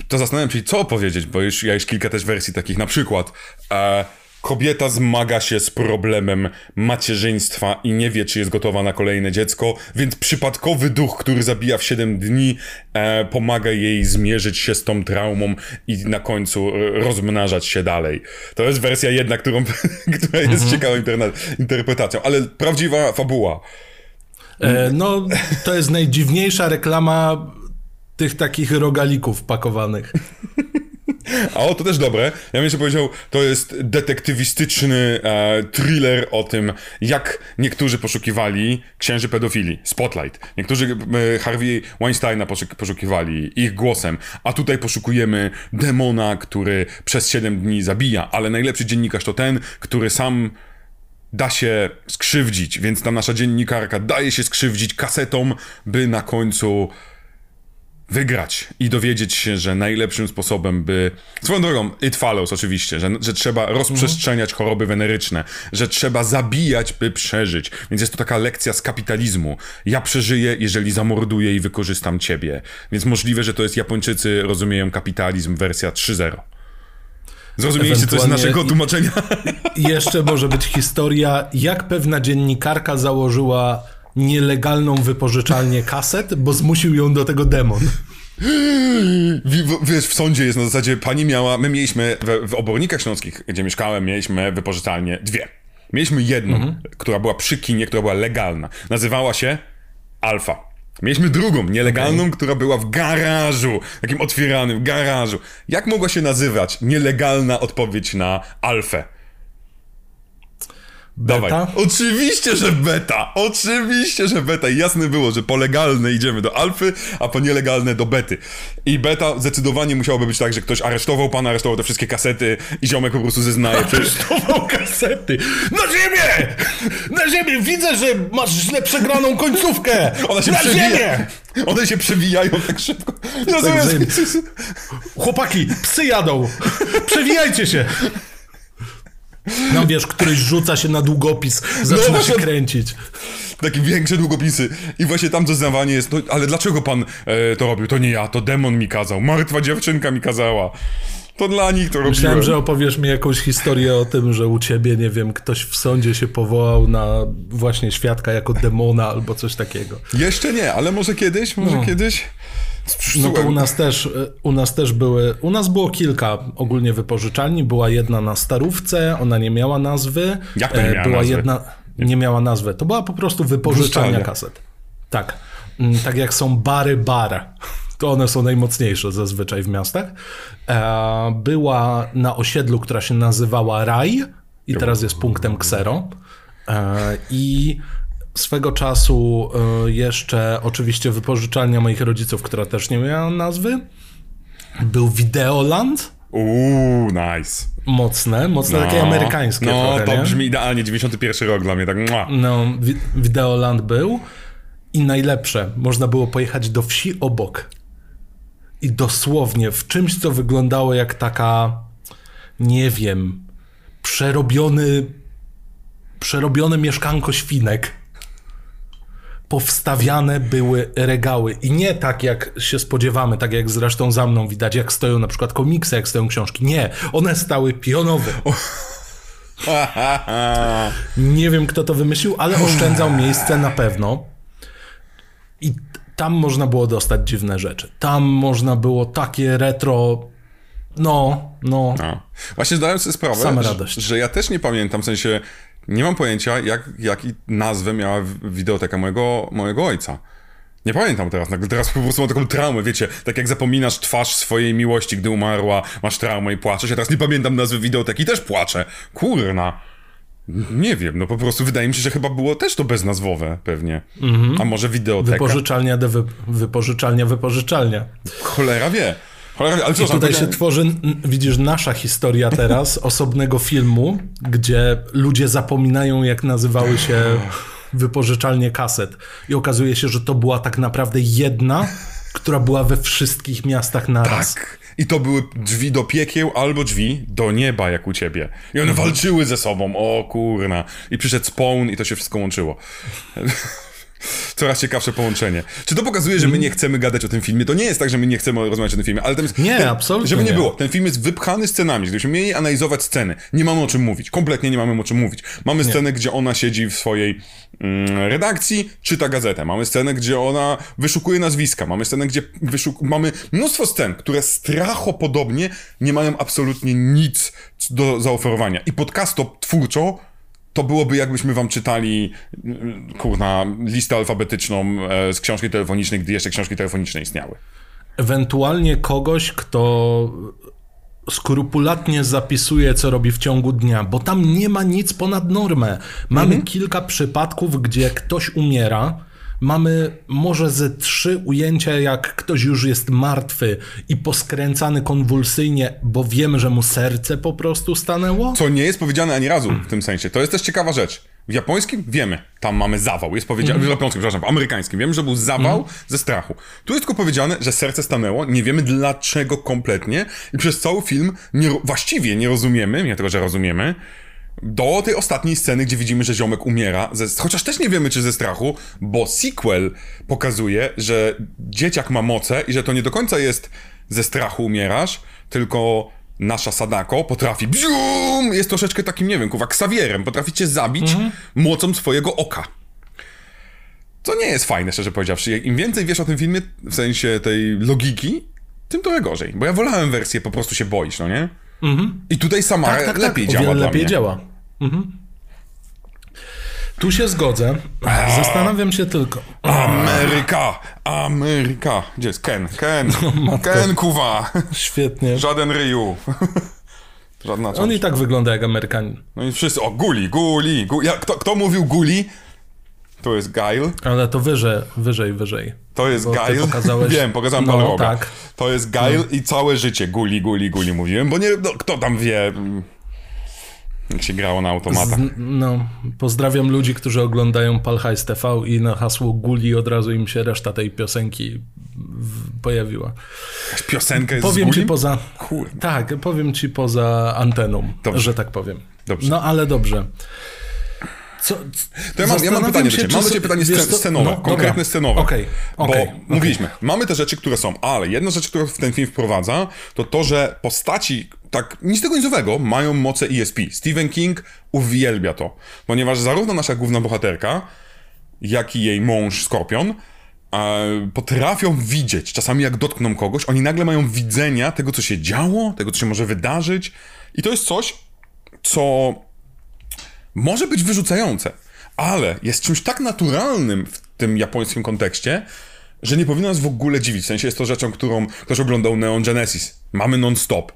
to zastanawiam się, co opowiedzieć, bo już ja już kilka też wersji takich, na przykład e, Kobieta zmaga się z problemem macierzyństwa i nie wie, czy jest gotowa na kolejne dziecko, więc przypadkowy duch, który zabija w 7 dni, e, pomaga jej zmierzyć się z tą traumą i na końcu rozmnażać się dalej. To jest wersja jedna, którą, która jest mhm. ciekawą interpretacją, ale prawdziwa fabuła. E, no, to jest najdziwniejsza reklama tych takich rogalików pakowanych. A o, to też dobre. Ja bym jeszcze powiedział, to jest detektywistyczny e, thriller o tym, jak niektórzy poszukiwali księży pedofili. Spotlight. Niektórzy e, Harvey Weinsteina poszukiwali ich głosem, a tutaj poszukujemy demona, który przez 7 dni zabija, ale najlepszy dziennikarz to ten, który sam da się skrzywdzić, więc ta nasza dziennikarka daje się skrzywdzić kasetą, by na końcu wygrać i dowiedzieć się, że najlepszym sposobem, by. Swoją drogą, it follows oczywiście, że, że trzeba rozprzestrzeniać choroby weneryczne, że trzeba zabijać, by przeżyć. Więc jest to taka lekcja z kapitalizmu. Ja przeżyję, jeżeli zamorduję i wykorzystam ciebie. Więc możliwe, że to jest Japończycy rozumieją kapitalizm wersja 3.0. Zrozumieliście coś z naszego tłumaczenia? Jeszcze może być historia, jak pewna dziennikarka założyła nielegalną wypożyczalnię kaset, bo zmusił ją do tego demon. W, wiesz, w sądzie jest na zasadzie, pani miała, my mieliśmy w, w Obornikach Śląskich, gdzie mieszkałem, mieliśmy wypożyczalnie dwie. Mieliśmy jedną, która była przy kinie, która była legalna. Nazywała się Alfa. Mieliśmy drugą, nielegalną, która była w garażu, takim otwieranym garażu. Jak mogła się nazywać nielegalna odpowiedź na Alfę? Dawaj. Beta? Oczywiście, że beta! Oczywiście, że beta. I jasne było, że po legalne idziemy do alfy, a po nielegalne do bety. I beta zdecydowanie musiałoby być tak, że ktoś aresztował pana, aresztował te wszystkie kasety i ziomek po prostu zeznaje. Aresztował kasety. Na ziemię! Na ziemię! Widzę, że masz źle przegraną końcówkę! ona się Na przewija. ziemię! One się przewijają tak szybko. Ja Tak zamiast... Chłopaki, psy jadą! Przewijajcie się! No wiesz, któryś rzuca się na długopis, zaczyna się właśnie- kręcić. Takie większe długopisy. I właśnie tam doznawanie jest, no ale dlaczego pan e, to robił? To nie ja, to demon mi kazał. Martwa dziewczynka mi kazała. To dla nich to robiłem. Myślałem, że opowiesz mi jakąś historię o tym, że u ciebie, nie wiem, ktoś w sądzie się powołał na właśnie świadka jako demona albo coś takiego. Jeszcze nie, ale może kiedyś, może kiedyś. No to u nas też, u nas też były, u nas było kilka ogólnie wypożyczalni, była jedna na Starówce, ona nie miała nazwy. Jak to nie E, miała Była nazwy? jedna, nie miała nazwy, to była po prostu wypożyczalnia Wypożyczalnia. kaset. Tak, Mm, tak jak są bary bar, to one są najmocniejsze zazwyczaj w miastach. E, Była na osiedlu, która się nazywała Raj i teraz jest punktem Ksero. E, I swego czasu e, jeszcze oczywiście wypożyczalnia moich rodziców, która też nie miała nazwy. Był Videoland. Uuu, nice. Mocne, mocne, takie amerykańskie No, trochę, to nie? brzmi idealnie, 91 rok dla mnie, tak mua. No, wi- Videoland był. I najlepsze, można było pojechać do wsi obok. I dosłownie w czymś, co wyglądało jak taka, nie wiem, przerobiony, przerobione mieszkanko świnek. Powstawiane były regały. I nie tak, jak się spodziewamy, tak jak zresztą za mną widać, jak stoją na przykład komiksy, jak stoją książki. Nie, one stały pionowo. Nie wiem, kto to wymyślił, ale oszczędzał miejsce na pewno. I tam można było dostać dziwne rzeczy. Tam można było takie retro. No, no. No. Właśnie zdałem sobie sprawę, Same że, radość. że ja też nie pamiętam, w sensie nie mam pojęcia, jak, jaki nazwę miała wideoteka mojego, mojego ojca. Nie pamiętam teraz, nagle teraz po prostu mam taką traumę, wiecie, tak jak zapominasz twarz swojej miłości, gdy umarła, masz traumę i płaczesz, ja teraz nie pamiętam nazwy wideoteki i też płaczę. Kurna. Nie wiem, no po prostu wydaje mi się, że chyba było też to beznazwowe pewnie. A może wideoteka? Wypożyczalnia, de wy, wypożyczalnia, wypożyczalnia. Cholera wie. Cholera ale co I tutaj się tworzy, widzisz, nasza historia teraz, osobnego filmu, gdzie ludzie zapominają, jak nazywały się wypożyczalnie kaset. I okazuje się, że to była tak naprawdę jedna, która była we wszystkich miastach naraz. Tak. I to były drzwi do piekieł albo drzwi do nieba, jak u ciebie. I one walczyły ze sobą, o kurna. I przyszedł spawn i to się wszystko łączyło. Coraz ciekawsze połączenie. Czy to pokazuje, że my nie chcemy gadać o tym filmie? To nie jest tak, że my nie chcemy rozmawiać o tym filmie, ale ten, Nie, ten, absolutnie Żeby nie, nie. było, ten film jest wypchany scenami. Gdybyśmy mieli analizować sceny, nie mamy o czym mówić. Kompletnie nie mamy o czym mówić. Mamy scenę, gdzie ona siedzi w swojej mm, redakcji, czyta gazetę. Mamy scenę, gdzie ona wyszukuje nazwiska. Mamy scenę, gdzie wyszuk... mamy mnóstwo scen, które strachopodobnie nie mają absolutnie nic do zaoferowania. I podcasto twórczo to byłoby jakbyśmy wam czytali, kurna, listę alfabetyczną e, z książki telefonicznej, gdy jeszcze książki telefoniczne istniały. Ewentualnie kogoś, kto skrupulatnie zapisuje, co robi w ciągu dnia, bo tam nie ma nic ponad normę. Mamy Mhm. kilka przypadków, gdzie ktoś umiera. Mamy może ze trzy ujęcia, jak ktoś już jest martwy i poskręcany konwulsyjnie, bo wiemy, że mu serce po prostu stanęło. Co nie jest powiedziane ani razu w tym sensie. To jest też ciekawa rzecz. W japońskim wiemy, tam mamy zawał. Jest powiedziane, w japońskim, przepraszam, w amerykańskim wiemy, że był zawał ze strachu. Tu jest tylko powiedziane, że serce stanęło, nie wiemy dlaczego kompletnie i przez cały film nie, właściwie nie rozumiemy, nie tego, że rozumiemy, do tej ostatniej sceny, gdzie widzimy, że ziomek umiera, ze, chociaż też nie wiemy, czy ze strachu, bo sequel pokazuje, że dzieciak ma moce i że to nie do końca jest ze strachu umierasz, tylko nasza Sadako potrafi bzium, jest troszeczkę takim, nie wiem, kuwa, ksawierem, potrafi cię zabić Mhm. mocą swojego oka. Co nie jest fajne, szczerze powiedziawszy. Im więcej wiesz o tym filmie, w sensie tej logiki, tym trochę gorzej. Bo ja wolałem wersję po prostu się boisz, no nie? I tutaj Samara Tak, tak, lepiej tak. działa wiele lepiej mnie. działa. Mhm. Tu się zgodzę. Zastanawiam się tylko. Ameryka! Ameryka! Gdzie jest Ken? Ken! No, Ken, kuwa! Świetnie. Żaden Ryu. Żadna On część. i tak wygląda jak Amerykanin. No i wszyscy, o, Guli, Guli, Guli. Ja, kto, kto mówił Guli? To jest Gail. Ale to wyżej, wyżej, wyżej. To jest Gail. pokazałeś- Wiem, pokazałem No, tak. To jest Gail i całe życie Guli, Guli, Guli mówiłem, bo nie, no, kto tam wie, jak się grało na automatach. Z, no, pozdrawiam ludzi, którzy oglądają Palhajs TV i na hasło Guli od razu im się reszta tej piosenki w, pojawiła. Piosenka jest Powiem z ci poza. Kurde. Tak, powiem ci poza anteną, Dobrze. że tak powiem. Dobrze. No ale dobrze. Co, To ja mam, ja mam pytanie do się, ciebie. czy Mam do ciebie pytanie wiesz scenowe, no, konkretne dobra. scenowe. Okej, Bo okej, okej. mówiliśmy, mamy te rzeczy, które są, ale jedna rzecz, którą ten film wprowadza, to to, że postaci, tak nic tego nicowego, mają moce ESP. Stephen King uwielbia to, ponieważ zarówno nasza główna bohaterka, jak i jej mąż Skorpion e, potrafią widzieć, czasami jak dotkną kogoś, oni nagle mają widzenia tego, co się działo, tego, co się może wydarzyć i to jest coś, co może być wyrzucające, ale jest czymś tak naturalnym w tym japońskim kontekście, że nie powinno nas w ogóle dziwić. W sensie jest to rzeczą, którą ktoś oglądał Neon Genesis. Mamy non-stop.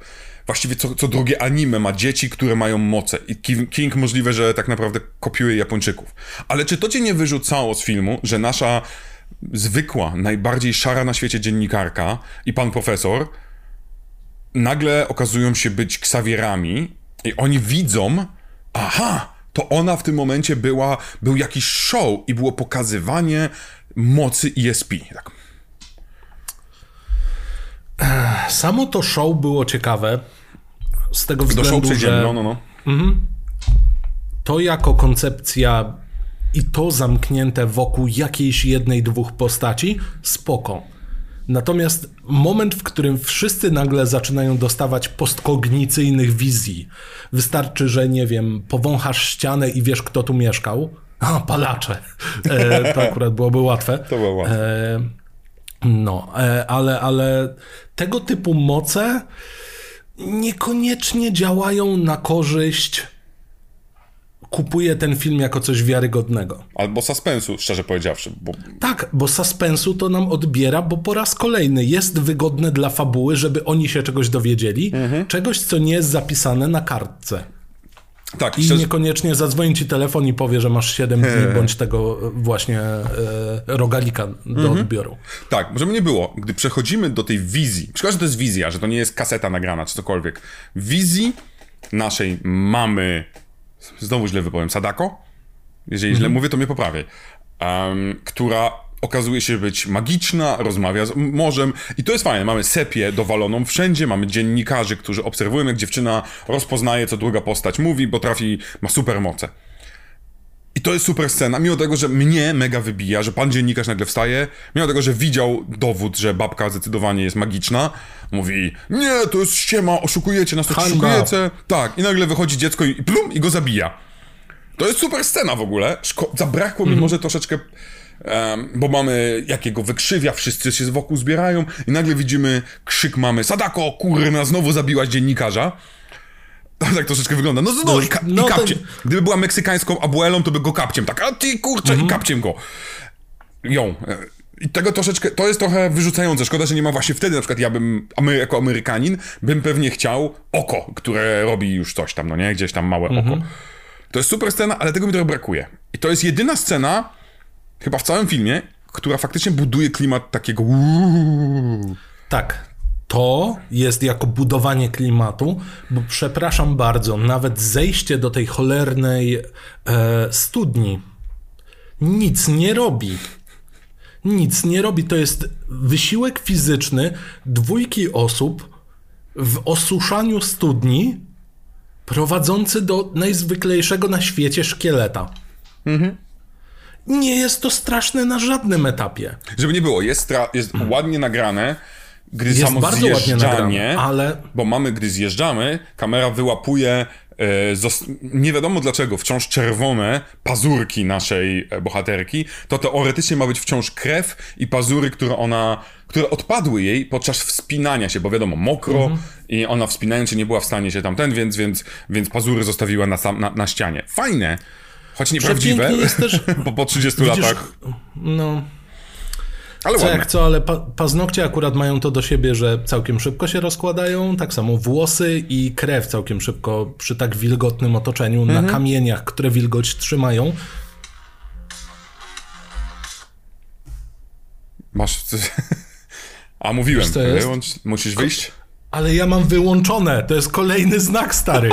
Właściwie co, co drugie anime ma dzieci, które mają moce. I Ki- King możliwe, że tak naprawdę kopiuje Japończyków. Ale czy to cię nie wyrzucało z filmu, że nasza zwykła, najbardziej szara na świecie dziennikarka i pan profesor nagle okazują się być ksawierami i oni widzą, aha, to ona w tym momencie była, był jakiś show i było pokazywanie mocy ESP. Tak. Samo to show było ciekawe. Z tego Do show względu, że no, no, no. to jako koncepcja i to zamknięte wokół jakiejś jednej, dwóch postaci, spoko. Natomiast moment, w którym wszyscy nagle zaczynają dostawać postkognicyjnych wizji. Wystarczy, że nie wiem, powąchasz ścianę i wiesz, kto tu mieszkał. A, palacze. E, to akurat byłoby łatwe. To było łatwe. E, no, e, ale, ale tego typu moce niekoniecznie działają na korzyść. Kupuję ten film jako coś wiarygodnego. Albo suspensu, szczerze powiedziawszy, bo Tak, bo suspensu to nam odbiera, bo po raz kolejny jest wygodne dla fabuły, żeby oni się czegoś dowiedzieli, czegoś, co nie jest zapisane na kartce. tak, I szczerze, niekoniecznie zadzwoni ci telefon i powie, że masz 7 dni, bądź tego właśnie e, rogalika do odbioru. tak, żeby nie było, gdy przechodzimy do tej wizji, szkoda, że to jest wizja, że to nie jest kaseta nagrana, czy cokolwiek, wizji naszej mamy, znowu źle wypowiem, Sadako? Jeżeli źle mówię, to mnie poprawię. Em, która okazuje się być magiczna, rozmawia z morzem i to jest fajne. Mamy sepię dowaloną wszędzie, mamy dziennikarzy, którzy obserwują, jak dziewczyna rozpoznaje, co druga postać mówi, bo trafi, ma super moce. I to jest super scena, mimo tego, że mnie mega wybija, że pan dziennikarz nagle wstaje, mimo tego, że widział dowód, że babka zdecydowanie jest magiczna, mówi, nie, to jest ściema, oszukujecie nas, to oszukujecie. Tak, i nagle wychodzi dziecko i, plum, i go zabija. To jest super scena w ogóle. Szko- zabrakło mi może troszeczkę, em, bo mamy jakiego wykrzywia, wszyscy się wokół zbierają i nagle widzimy krzyk mamy, Sadako, kurna, znowu zabiłaś dziennikarza. Tak troszeczkę wygląda. No, no, i, ka- no i to- kapcie. Gdyby była meksykańską abuelą, to by go kapciem. Tak, a ty kurczę, i kapciem go. Ją. I tego troszeczkę, to jest trochę wyrzucające. Szkoda, że nie ma właśnie wtedy, na przykład ja bym, Amery- jako Amerykanin, bym pewnie chciał oko, które robi już coś tam, no nie? Gdzieś tam małe oko. To jest super scena, ale tego mi trochę brakuje. I to jest jedyna scena, chyba w całym filmie, która faktycznie buduje klimat takiego. Tak. To jest jako budowanie klimatu, bo przepraszam bardzo, nawet zejście do tej cholernej e, studni nic nie robi. Nic nie robi. To jest wysiłek fizyczny dwójki osób w osuszaniu studni prowadzący do najzwyklejszego na świecie szkieleta. Nie jest to straszne na żadnym etapie. Żeby nie było, jest, stra- jest ładnie nagrane. Gdy Jest samo bardzo ładnie zjeżdżanie, nagrane, ale- bo mamy, gdy zjeżdżamy, kamera wyłapuje e, nie wiadomo dlaczego, wciąż czerwone pazurki naszej e, bohaterki, to teoretycznie ma być wciąż krew i pazury, które ona, które odpadły jej podczas wspinania się, bo wiadomo, mokro Mhm. i ona wspinając się nie była w stanie się tamten, więc, więc, więc pazury zostawiła na, sam, na, na ścianie. Fajne, choć nieprawdziwe, też- bo po 30 Widzisz, latach, No, ale co ładne. jak co, ale pa paznokcie akurat mają to do siebie, że całkiem szybko się rozkładają, tak samo włosy i krew całkiem szybko przy tak wilgotnym otoczeniu, Mhm. na kamieniach, które wilgoć trzymają. Masz... A mówiłem, Wiesz, co jest? wyłącz, musisz wyjść? Ale ja mam wyłączone, to jest kolejny znak, stary.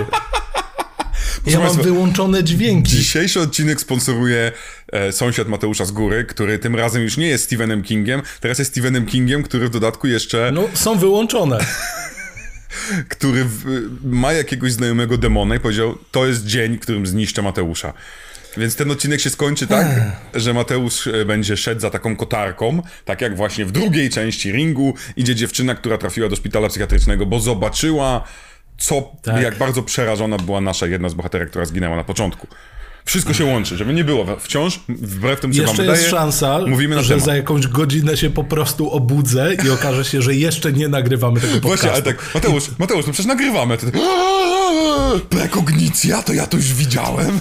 Ja mam wyłączone dźwięki. Dzisiejszy odcinek sponsoruje e, sąsiad Mateusza z góry, który tym razem już nie jest Stephenem Kingiem, teraz jest Stephenem Kingiem, który w dodatku jeszcze, No, są wyłączone. który w, ma jakiegoś znajomego demona i powiedział, to jest dzień, którym zniszczę Mateusza. Więc ten odcinek się skończy tak, że Mateusz e, będzie szedł za taką kotarką, tak jak właśnie w drugiej części ringu idzie dziewczyna, która trafiła do szpitala psychiatrycznego, bo zobaczyła, co, Tak. jak bardzo przerażona była nasza jedna z bohaterek, która zginęła na początku. Wszystko się łączy, żeby nie było. Wciąż, wbrew tym, co wam Jeszcze wydaje, jest szansa, mówimy na że temat. za jakąś godzinę się po prostu obudzę i okaże się, że jeszcze nie nagrywamy tego podcastu. Właśnie, ale tak, Mateusz, Mateusz, no przecież nagrywamy. Prekognicja, to ja to już widziałem.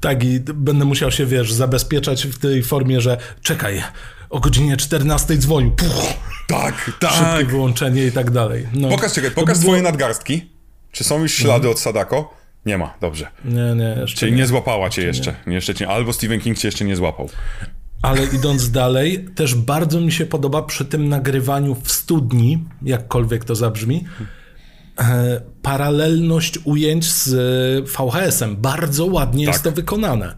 Tak, i będę musiał się, wiesz, zabezpieczać w tej formie, że czekaj, o godzinie 14 dzwoni, puch, Tak, szybkie tak. wyłączenie i tak dalej. No, Pokaż, czekaj, pokaż było- nadgarstki. Czy są już ślady od Sadako? Nie ma, dobrze. Nie, nie, jeszcze Czyli nie. nie złapała cię jeszcze. Nie. Jeszcze cię, albo Stephen King cię jeszcze nie złapał. Ale idąc dalej, też bardzo mi się podoba przy tym nagrywaniu w studni, jakkolwiek to zabrzmi, e, paralelność ujęć z e, VHS-em. Bardzo ładnie jest to wykonane.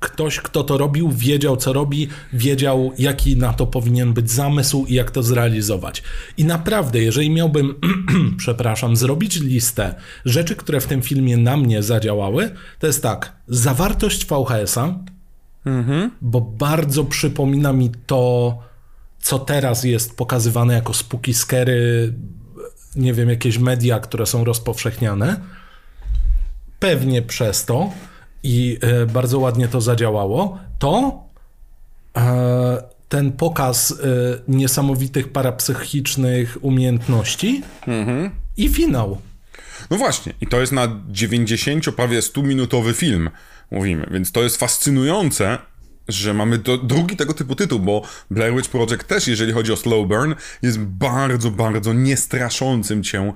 Ktoś, kto to robił, wiedział, co robi, wiedział, jaki na to powinien być zamysł i jak to zrealizować. I naprawdę, jeżeli miałbym, przepraszam, zrobić listę rzeczy, które w tym filmie na mnie zadziałały, to jest tak, zawartość VHS-a, bo bardzo przypomina mi to, co teraz jest pokazywane jako spooky scary, nie wiem, jakieś media, które są rozpowszechniane. Pewnie przez to i e, bardzo ładnie to zadziałało, to e, ten pokaz e, niesamowitych parapsychicznych umiejętności i finał. No właśnie, i to jest na 90, prawie 100-minutowy film, mówimy, więc to jest fascynujące, że mamy do, drugi tego typu tytuł, bo Blair Witch Project też, jeżeli chodzi o slow burn, jest bardzo, bardzo niestraszącym cię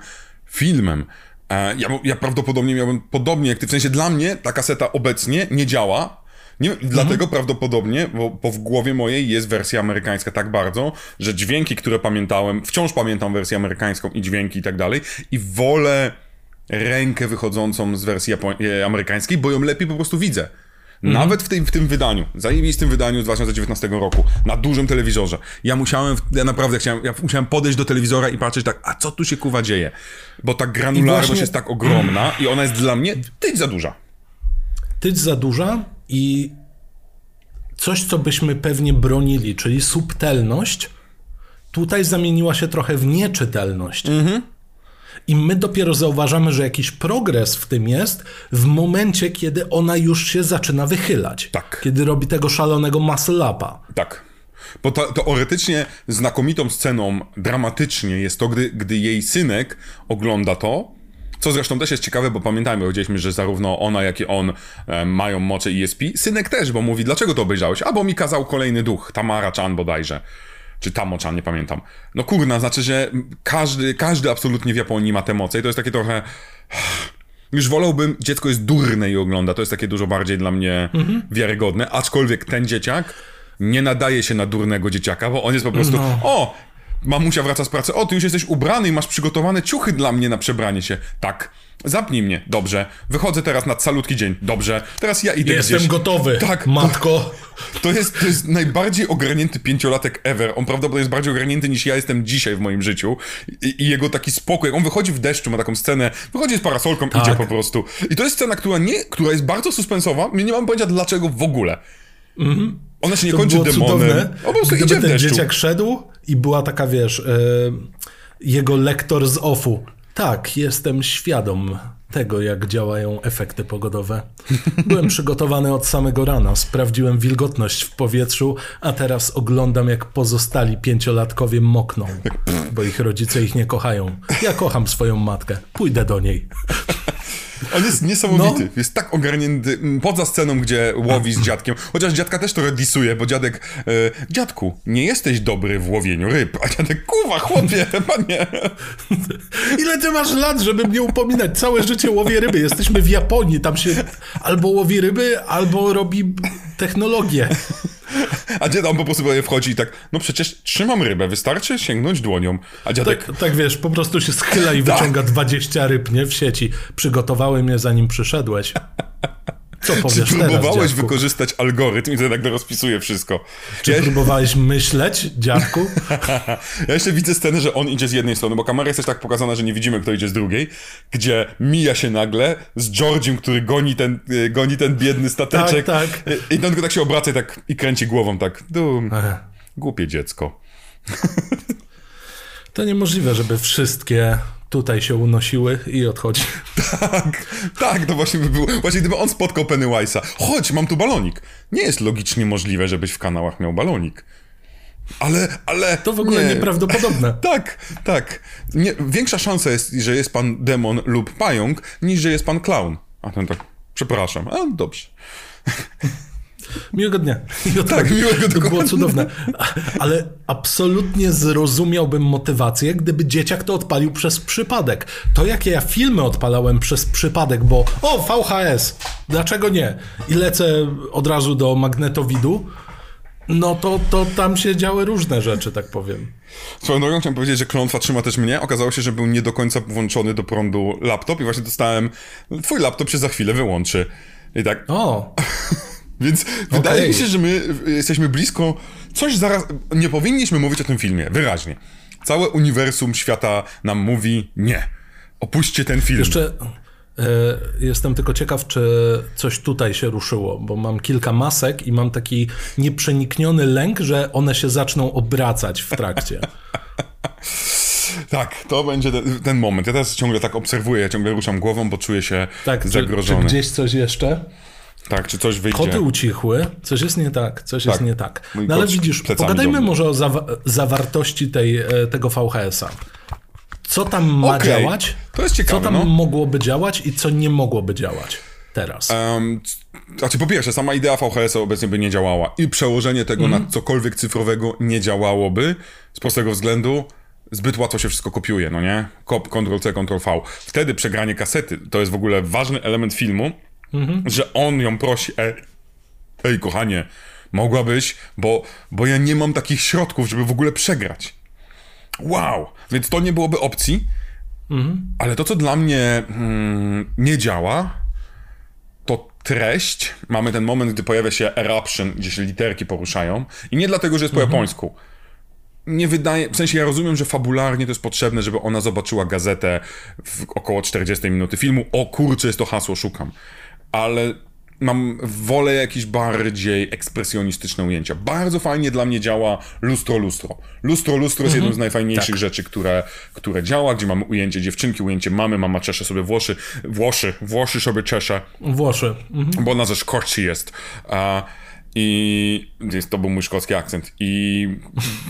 filmem. E, ja, ja prawdopodobnie miałbym podobnie jak ty, w sensie dla mnie ta kaseta obecnie nie działa, nie, Dlatego prawdopodobnie, bo, bo w głowie mojej jest wersja amerykańska tak bardzo, że dźwięki, które pamiętałem, wciąż pamiętam wersję amerykańską i dźwięki i tak dalej, i wolę rękę wychodzącą z wersji e, amerykańskiej, bo ją lepiej po prostu widzę. Nawet w, tej, w tym wydaniu, zajebistym wydaniu z 2019 roku, na dużym telewizorze. Ja musiałem, ja naprawdę chciałem, ja musiałem podejść do telewizora i patrzeć tak, a co tu się kuwa dzieje? Bo ta granularność właśnie- jest tak ogromna i ona jest dla mnie tyć za duża. tyć za duża i coś, co byśmy pewnie bronili, czyli subtelność, tutaj zamieniła się trochę w nieczytelność. I my dopiero zauważamy, że jakiś progres w tym jest w momencie, kiedy ona już się zaczyna wychylać. Tak. Kiedy robi tego szalonego muscle upa. Tak. Bo to, teoretycznie znakomitą sceną dramatycznie jest to, gdy, gdy jej synek ogląda to, co zresztą też jest ciekawe, bo pamiętajmy, powiedzieliśmy, że zarówno ona, jak i on e, mają moce ESP. Synek też, bo mówi, dlaczego to obejrzałeś? A, bo mi kazał kolejny duch, Tamara Chan bodajże. Czy Tamo-chan, nie pamiętam. No kurna, znaczy, że każdy, każdy absolutnie w Japonii ma te moce i to jest takie trochę... Już wolałbym, dziecko jest durne i ogląda, to jest takie dużo bardziej dla mnie wiarygodne, aczkolwiek ten dzieciak nie nadaje się na durnego dzieciaka, bo on jest po prostu, No. o, mamusia wraca z pracy, o, ty już jesteś ubrany i masz przygotowane ciuchy dla mnie na przebranie się. Tak, zapnij mnie, dobrze, wychodzę teraz na calutki dzień, dobrze, teraz ja idę Jestem gdzieś. gotowy, Tak, matko. To jest, to jest najbardziej ogarnięty pięciolatek ever. On prawdopodobnie jest bardziej ogarnięty niż ja jestem dzisiaj w moim życiu. I, i jego taki spokój. On wychodzi w deszczu, ma taką scenę, wychodzi z parasolką, idzie po prostu. I to jest scena, która nie, która jest bardzo suspensowa. Nie mam pojęcia dlaczego w ogóle. Ona się nie To kończy było demonem. cudowne, O, po prostu gdyby idzie w ten deszczu. dzieciak szedł i była taka, wiesz, e, jego lektor z offu. Tak, jestem świadom tego, jak działają efekty pogodowe. Byłem przygotowany od samego rana, sprawdziłem wilgotność w powietrzu, a teraz oglądam, jak pozostali pięciolatkowie mokną, bo ich rodzice ich nie kochają. Ja kocham swoją matkę, pójdę do niej. On jest niesamowity. No. Jest tak ogarnięty. m, Poza sceną, gdzie łowi z dziadkiem. Chociaż dziadka też to disuje, bo dziadek. E, dziadku, nie jesteś dobry w łowieniu ryb. A dziadek, kuwa, chłopie, panie. Ile ty masz lat, żeby mnie upominać? Całe życie łowię ryby. Jesteśmy w Japonii, tam się albo łowi ryby, albo robi technologię. A dziad on po prostu wchodzi i tak, no przecież trzymam rybę, wystarczy sięgnąć dłonią. A dziadek, Tak, tak wiesz, po prostu się schyla i wyciąga 20 ryb, nie? W sieci. Przygotowałem je zanim przyszedłeś. Co czy powiesz próbowałeś teraz, wykorzystać algorytm i to nagle rozpisuje wszystko. Czy Ja, próbowałeś myśleć, dziadku? ja jeszcze widzę scenę, że on idzie z jednej strony, bo kamera jest też tak pokazana, że nie widzimy, kto idzie z drugiej, gdzie mija się nagle z Georgiem, który goni ten, y, goni ten biedny stateczek. Tak, I, I on tylko tak się obraca i, tak, i kręci głową tak, dum, głupie dziecko. To niemożliwe, żeby wszystkie tutaj się unosiły i odchodzi. Tak, tak, to właśnie by było. Właśnie gdyby on spotkał Pennywise'a. Chodź, mam tu balonik. Nie jest logicznie możliwe, żebyś w kanałach miał balonik. Ale, ale... To w ogóle nie. nieprawdopodobne. Tak, tak. Nie, większa szansa jest, że jest pan demon lub pająk, niż że jest pan clown. A ten tak, przepraszam. A, dobrze. Miłego dnia. Tak, miłego To było cudowne. Ale absolutnie zrozumiałbym motywację, gdyby dzieciak to odpalił przez przypadek. To jakie ja filmy odpalałem przez przypadek, bo o, VHS, dlaczego nie? I lecę od razu do magnetowidu, no to, to tam się działy różne rzeczy, tak powiem. Swoją drogą chciałem powiedzieć, że klątwa trzyma też mnie. Okazało się, że był nie do końca włączony do prądu laptop i właśnie dostałem... Twój laptop się za chwilę wyłączy. I tak, O, Więc wydaje mi się, że my jesteśmy blisko. Coś zaraz. Nie powinniśmy mówić o tym filmie, wyraźnie. Całe uniwersum świata nam mówi nie. Opuśćcie ten film. jeszcze e, jestem tylko ciekaw, czy coś tutaj się ruszyło, bo mam kilka masek i mam taki nieprzenikniony lęk, że one się zaczną obracać w trakcie. Tak, to będzie ten, ten moment. Ja teraz ciągle tak obserwuję, ja ciągle ruszam głową, bo czuję się Tak, czy, czy zagrożony. gdzieś coś jeszcze? Tak, czy coś wyjdzie. Koty ucichły, coś jest nie tak, coś jest Tak. nie tak. Mój No ale widzisz, pogadajmy może o zawa- zawartości tej, e, tego VHS-a. Co tam ma Okej, działać? to jest Co ciekawe, tam no. mogłoby działać i co nie mogłoby działać teraz? Um, znaczy, po pierwsze, sama idea VHS obecnie by nie działała i przełożenie tego Mhm. na cokolwiek cyfrowego nie działałoby z prostego względu. Zbyt łatwo się wszystko kopiuje, no nie? Ctrl-C, Ctrl-V. Wtedy przegranie kasety to jest w ogóle ważny element filmu, Mhm. że on ją prosi, ej, ej kochanie, mogłabyś, bo, bo ja nie mam takich środków, żeby w ogóle przegrać. Wow! Więc to nie byłoby opcji, ale to, co dla mnie mm, nie działa, to treść. Mamy ten moment, gdy pojawia się eruption, gdzie się literki poruszają. I nie dlatego, że jest po japońsku. Nie wydaje, w sensie ja rozumiem, że fabularnie to jest potrzebne, żeby ona zobaczyła gazetę w około 40 minuty filmu. O kurczę, jest to hasło, szukam. Ale mam wolę jakieś bardziej ekspresjonistyczne ujęcia. Bardzo fajnie dla mnie działa lustro, lustro. Lustro, lustro jest jedną z najfajniejszych rzeczy, które, które działa, gdzie mamy ujęcie dziewczynki, ujęcie mamy, mama czesze sobie włosy, włosy, włosy sobie czesze Włoszy. Mhm. bo ona ze Szkocji jest. A, I jest, to był mój szkocki akcent. I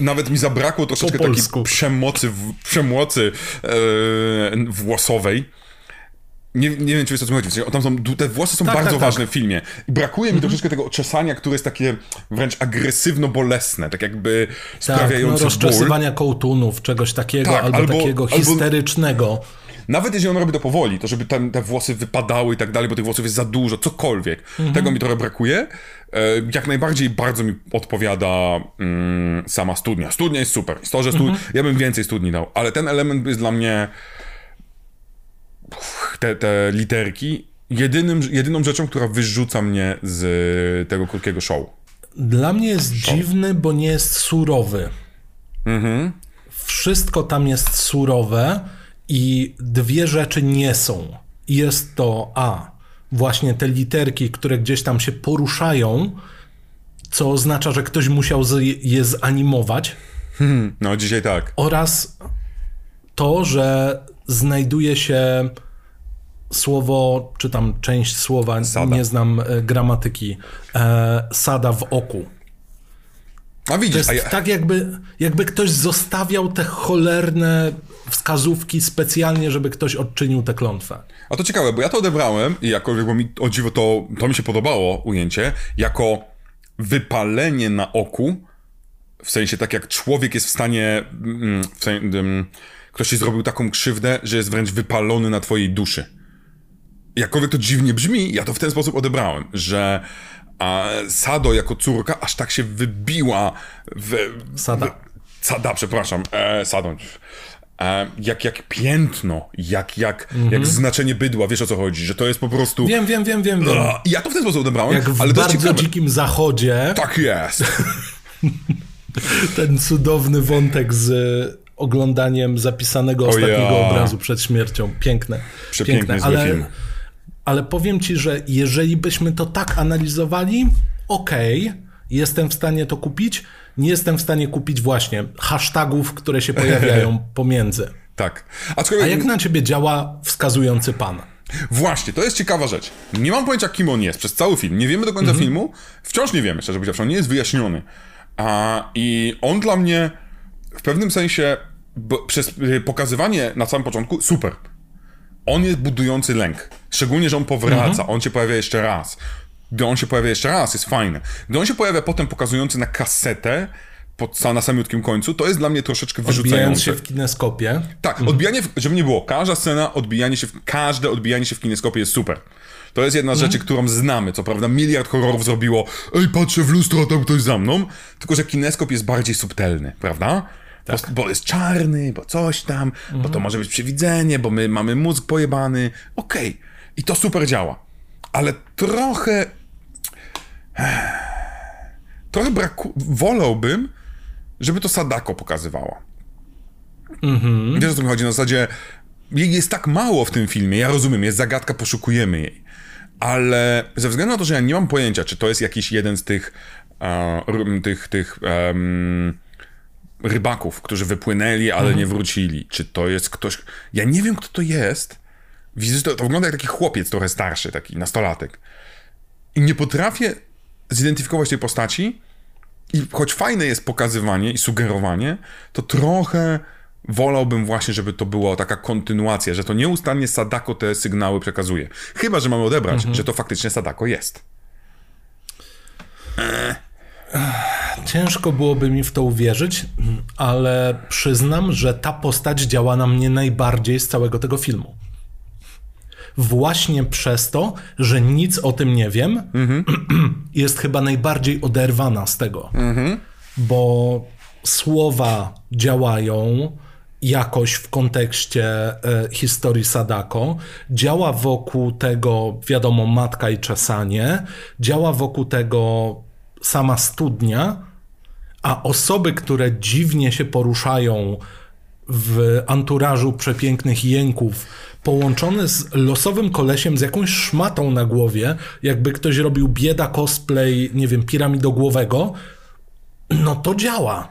nawet mi zabrakło troszeczkę takiej przemocy, w, przemocy e, włosowej. Nie, nie wiem, czy wiesz o co chodzi. Sensie, Tam są, te włosy są Tak, bardzo tak, tak. ważne w filmie. I brakuje mi troszeczkę tego czesania, które jest takie wręcz agresywno-bolesne, tak jakby Tak, no, sprawiające ból. rozczesywania kołtunów, czegoś takiego, Tak, albo, albo- takiego albo- histerycznego. Nawet jeżeli on robi to powoli, to żeby tam te włosy wypadały i tak dalej, bo tych włosów jest za dużo, cokolwiek. Tego mi trochę brakuje. E, Jak najbardziej bardzo mi odpowiada mm, sama studnia. Studnia jest super. To, że stud... Ja bym więcej studni dał, ale ten element jest dla mnie te, te literki jedynym, jedyną rzeczą, która wyrzuca mnie z tego krótkiego show. Dla mnie jest dziwny, bo nie jest surowy. Mhm. Wszystko tam jest surowe i dwie rzeczy nie są. Jest to A. Właśnie te literki, które gdzieś tam się poruszają, co oznacza, że ktoś musiał je zanimować. No, dzisiaj tak. Oraz to, że znajduje się słowo, czy tam część słowa, Sada. nie znam e, gramatyki, e, sada w oku. A To widzisz, jest a ja, tak, jakby, jakby ktoś zostawiał te cholerne wskazówki specjalnie, żeby ktoś odczynił tę klątwę. a to ciekawe, bo ja to odebrałem i jako, bo mi, o dziwo, to, to mi się podobało ujęcie, jako wypalenie na oku, w sensie tak jak człowiek jest w stanie, mm, w sensie, ktoś ci zrobił taką krzywdę, że jest wręcz wypalony na twojej duszy. Jakkolwiek to dziwnie brzmi, ja to w ten sposób odebrałem, że a, Sado jako córka aż tak się wybiła w... Sada. W, Sada, przepraszam, e, Sado. E, jak, jak piętno, jak, jak, jak znaczenie bydła, wiesz o co chodzi, że to jest po prostu... Mhm. Wiem, wiem, wiem, wiem. wiem. Ja to w ten sposób odebrałem, Jak w ale bardzo ciekawe. dzikim zachodzie, Tak jest. ten cudowny wątek z oglądaniem zapisanego ostatniego obrazu przed śmiercią. Piękne. Przepiękny, Piękne. Ale, film. ale powiem ci, że jeżeli byśmy to tak analizowali, okej, jestem w stanie to kupić. Nie jestem w stanie kupić właśnie hashtagów, które się pojawiają pomiędzy. Tak. Aczkolwiek, A jak na ciebie działa wskazujący pan? Właśnie, to jest ciekawa rzecz. Nie mam pojęcia, kim on jest przez cały film. Nie wiemy do końca Mhm. filmu. Wciąż nie wiemy, szczerze powiedziawszy. On nie jest wyjaśniony. A, I on dla mnie w pewnym sensie bo, przez y, pokazywanie na samym początku super. On jest budujący lęk. Szczególnie, że on powraca. Mhm. On się pojawia jeszcze raz. Gdy on się pojawia jeszcze raz, jest fajny. Gdy on się pojawia potem pokazujący na kasetę, pod, na samiutkim końcu, to jest dla mnie troszeczkę Odbijając wyrzucające. się w kineskopie. Tak, odbijanie, w, żeby nie było, każda scena, odbijanie się, w, każde odbijanie się w kineskopie jest super. To jest jedna z rzeczy, którą znamy. Co prawda miliard horrorów zrobiło ej, patrzę w lustro, tam ktoś za mną. Tylko, że kineskop jest bardziej subtelny, prawda? Bo, bo jest czarny, bo coś tam, bo to może być przewidzenie, bo my mamy mózg pojebany. Okej. I to super działa. Ale trochę... Trochę braku... Wolałbym, żeby to Sadako pokazywała. Wiesz o co mi chodzi? Na zasadzie jej jest tak mało w tym filmie, ja rozumiem, jest zagadka, poszukujemy jej. Ale ze względu na to, że ja nie mam pojęcia, czy to jest jakiś jeden z tych ry- tych, tych em, rybaków, którzy wypłynęli, ale nie wrócili. Czy to jest ktoś... Ja nie wiem, kto to jest. Widzisz, to, to wygląda jak taki chłopiec trochę starszy, taki nastolatek. I nie potrafię zidentyfikować tej postaci, i choć fajne jest pokazywanie i sugerowanie, to trochę wolałbym właśnie, żeby to była taka kontynuacja, że to nieustannie Sadako te sygnały przekazuje. Chyba, że mamy odebrać, że to faktycznie Sadako jest. Ciężko byłoby mi w to uwierzyć, ale przyznam, że ta postać działa na mnie najbardziej z całego tego filmu. Właśnie przez to, że nic o tym nie wiem, jest chyba najbardziej oderwana z tego. Bo słowa działają jakoś w kontekście e, historii Sadako. Działa wokół tego, wiadomo, matka i czesanie. Działa wokół tego sama studnia, a osoby, które dziwnie się poruszają w anturażu przepięknych jęków, połączone z losowym kolesiem z jakąś szmatą na głowie, jakby ktoś robił bieda cosplay, nie wiem, piramidogłowego, no to działa.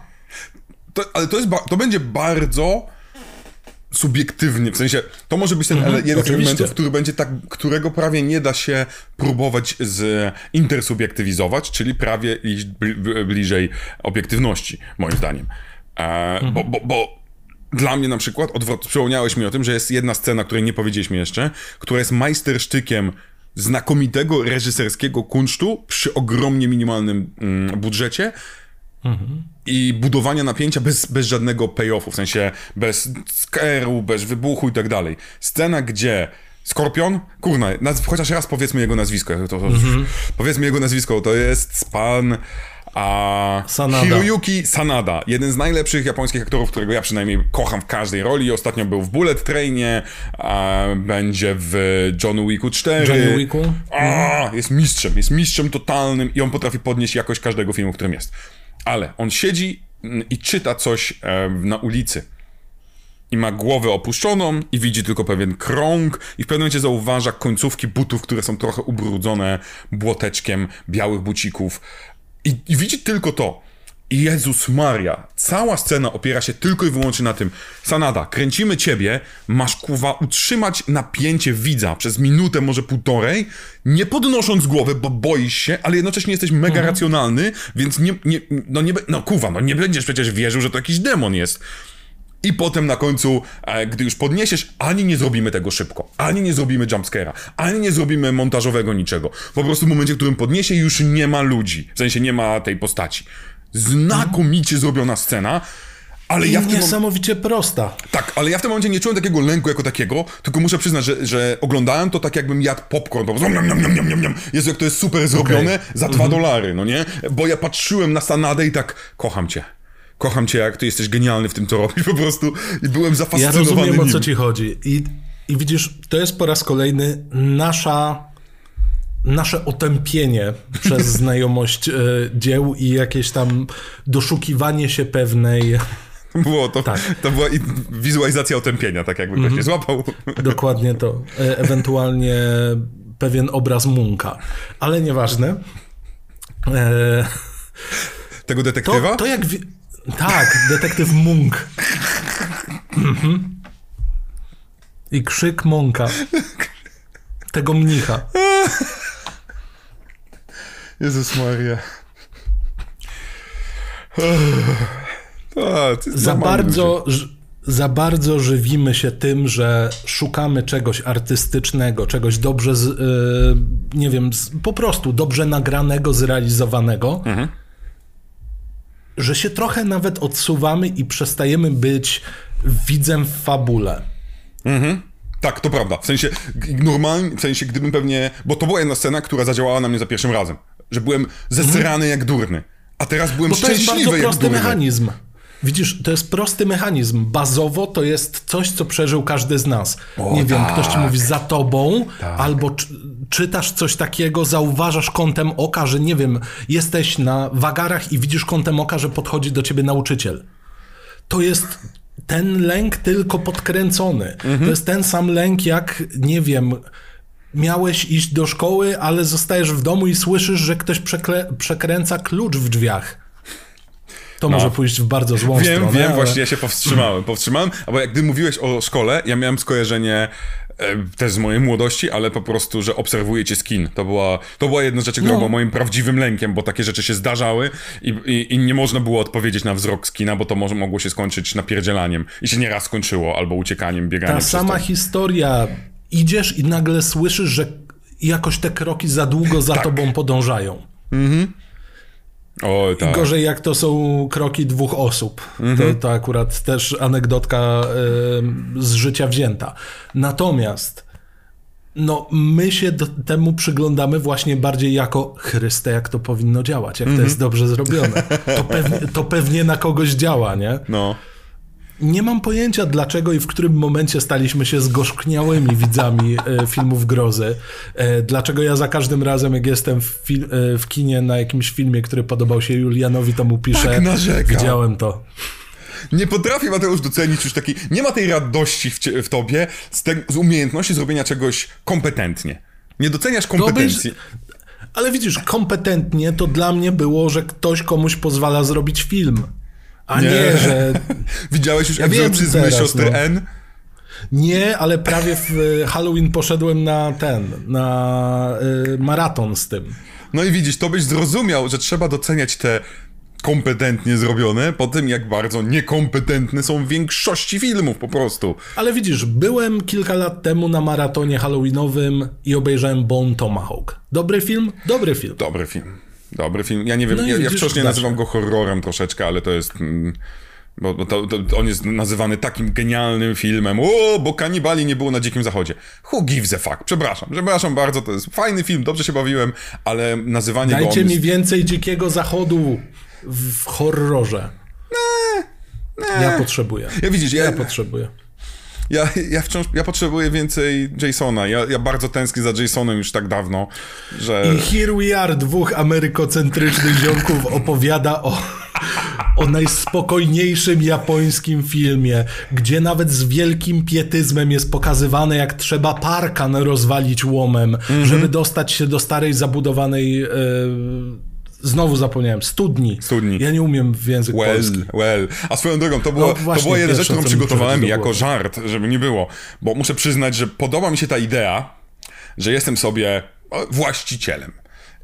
To, ale to, jest to będzie bardzo subiektywnie, w sensie, to może być ten ele- jeden z elementów, który będzie tak, którego prawie nie da się próbować z intersubiektywizować, czyli prawie iść bli- bli- bliżej obiektywności, moim zdaniem. E, bo, bo, bo dla mnie na przykład, odwrot, przypomniałeś mi o tym, że jest jedna scena, której nie powiedzieliśmy jeszcze, która jest majstersztykiem znakomitego reżyserskiego kunsztu przy ogromnie minimalnym mm, budżecie, i budowania napięcia bez, bez żadnego payoffu, w sensie bez scare'u, bez wybuchu i tak dalej. Scena, gdzie Skorpion, kurna, naz- chociaż raz powiedzmy jego nazwisko. To, to, Powiedzmy jego nazwisko, to jest pan a, Sanada. Hiroyuki Sanada. Jeden z najlepszych japońskich aktorów, którego ja przynajmniej kocham w każdej roli. Ostatnio był w Bullet Trainie, a, będzie w John Wicku 4. Johnny Wicku? A, jest mistrzem, jest mistrzem totalnym i on potrafi podnieść jakość każdego filmu, w którym jest. Ale on siedzi mm, i czyta coś na ulicy. I ma głowę opuszczoną i widzi tylko pewien krąg i w pewnym momencie zauważa końcówki butów, które są trochę ubrudzone błoteczkiem białych bucików. I, I widzi tylko to. Jezus Maria, cała scena opiera się tylko i wyłącznie na tym. Sanada, kręcimy ciebie, masz kuwa utrzymać napięcie widza przez minutę, może półtorej, nie podnosząc głowy, bo boisz się, ale jednocześnie jesteś mega mhm. racjonalny, więc nie, nie, no nie, no kuwa, no nie będziesz przecież wierzył, że to jakiś demon jest. I potem na końcu, e, gdy już podniesiesz, ani nie zrobimy tego szybko, ani nie zrobimy jumpscare'a, ani nie zrobimy montażowego niczego. Po prostu w momencie, w którym podniesie, już nie ma ludzi. W sensie nie ma tej postaci. Znakomicie zrobiona scena. Ale I ja w tym niesamowicie prosta. Tak, ale ja w tym momencie nie czułem takiego lęku jako takiego, tylko muszę przyznać, że, że oglądałem to tak jakbym jadł popcorn, po prostu niam, niam, niam, niam, niam. Jezu, jak to jest super zrobione okay. za dwa mm -hmm. dolary, no nie? Bo ja patrzyłem na Sanadę i tak, kocham cię kocham cię, jak ty jesteś genialny w tym, co robisz, po prostu i byłem zafascynowany Ja rozumiem, nim. o co ci chodzi. I, I widzisz, to jest po raz kolejny nasza nasze otępienie przez znajomość e, dzieł i jakieś tam doszukiwanie się pewnej. Było to, tak. to była wizualizacja otępienia, tak jakby ktoś mm -hmm. nie złapał. Dokładnie to. E, ewentualnie pewien obraz Munka. Ale nieważne. E... Tego detektywa? To, to jak. Wi- tak, detektyw Munk. Mhm. I krzyk Monka. Tego mnicha. Jezus Maria. za bardzo, za bardzo żywimy się tym, że szukamy czegoś artystycznego, czegoś dobrze, z, yy, nie wiem, z, po prostu dobrze nagranego, zrealizowanego. Mhm że się trochę nawet odsuwamy i przestajemy być widzem w fabule. Mhm. Tak, to prawda. W sensie normalnie, w sensie gdybym pewnie, bo to była jedna scena, która zadziałała na mnie za pierwszym razem, że byłem zesrany jak durny, a teraz byłem bo szczęśliwy jak durny. to jest bardzo prosty mechanizm. Widzisz, to jest prosty mechanizm. Bazowo to jest coś, co przeżył każdy z nas. O, nie tak. wiem, ktoś ci mówi za tobą, tak. albo czytasz coś takiego, zauważasz kątem oka, że nie wiem, jesteś na wagarach i widzisz kątem oka, że podchodzi do ciebie nauczyciel. To jest ten lęk tylko podkręcony. Mhm. To jest ten sam lęk, jak nie wiem miałeś iść do szkoły, ale zostajesz w domu i słyszysz, że ktoś przekręca klucz w drzwiach. To no. może pójść w bardzo złą wiem, stronę. Wiem, wiem, ale... właśnie ja się powstrzymałem. Powstrzymałem, bo jak gdy mówiłeś o szkole, ja miałem skojarzenie też z mojej młodości, ale po prostu, że obserwuję cię z kin. To była, to była jedna z rzeczy, która no. była moim prawdziwym lękiem, bo takie rzeczy się zdarzały i, i, i, nie można było odpowiedzieć na wzrok z kina, bo to może mogło się skończyć napierdzielaniem. I się nieraz skończyło, albo uciekaniem, bieganiem. Ta sama to. historia. Idziesz i nagle słyszysz, że jakoś te kroki za długo za tak. tobą podążają. Mhm. O, tak. Gorzej jak to są kroki dwóch osób. Mhm. To, to akurat też anegdotka y, z życia wzięta. Natomiast no, my się do, temu przyglądamy właśnie bardziej jako Chryste, jak to powinno działać, jak to mhm. jest dobrze zrobione. To pewnie, to pewnie na kogoś działa, nie? No. Nie mam pojęcia dlaczego i w którym momencie staliśmy się zgorzkniałymi widzami e, filmów grozy. E, dlaczego ja za każdym razem, jak jestem w, fil- e, w kinie na jakimś filmie, który podobał się Julianowi, to mu piszę, tak narzeka. widziałem to. Nie potrafię Mateusz docenić już takiej, nie ma tej radości w, w tobie z, te, z, umiejętności zrobienia czegoś kompetentnie. Nie doceniasz kompetencji. ale widzisz, kompetentnie to dla mnie było, że ktoś komuś pozwala zrobić film. A nie, nie że... Widziałeś już ja egzorcyzmy teraz, siostry no. N? Nie, ale prawie w e, Halloween poszedłem na ten, na y, maraton z tym. No i widzisz, to byś zrozumiał, że trzeba doceniać te kompetentnie zrobione, po tym jak bardzo niekompetentne są w większości filmów po prostu. Ale widzisz, byłem kilka lat temu na maratonie halloweenowym i obejrzałem Bone Tomahawk. Dobry film? Dobry film. Dobry film. Dobry film. Ja nie wiem, no ja, ja wciąż nie nazywam go horrorem troszeczkę, ale to jest... Mm, bo, bo to, to, on jest nazywany takim genialnym filmem. O, bo kanibali nie było na Dzikim Zachodzie. Who gives a fuck? Przepraszam, przepraszam bardzo, to jest fajny film, dobrze się bawiłem, ale nazywanie Dajcie go... Dajcie mi jest... więcej Dzikiego Zachodu w horrorze. Nie, nie. Ja potrzebuję. Ja widzisz, ja, ja potrzebuję. Ja, ja wciąż, ja potrzebuję więcej Jasona. Ja, ja bardzo tęsknię za Jasonem już tak dawno, że... I here we are, dwóch amerykocentrycznych ziomków opowiada o, o najspokojniejszym japońskim filmie, gdzie nawet z wielkim pietyzmem jest pokazywane, jak trzeba parkan rozwalić łomem, mm -hmm. żeby dostać się do starej, zabudowanej... E, Znowu zapomniałem. Studni. Studni. Ja nie umiem w języku Well, polskim. well. A swoją drogą, to, było, No to była jedna rzecz, którą przygotowałem jako żart, żeby nie było. Bo muszę przyznać, że podoba mi się ta idea, że jestem sobie właścicielem.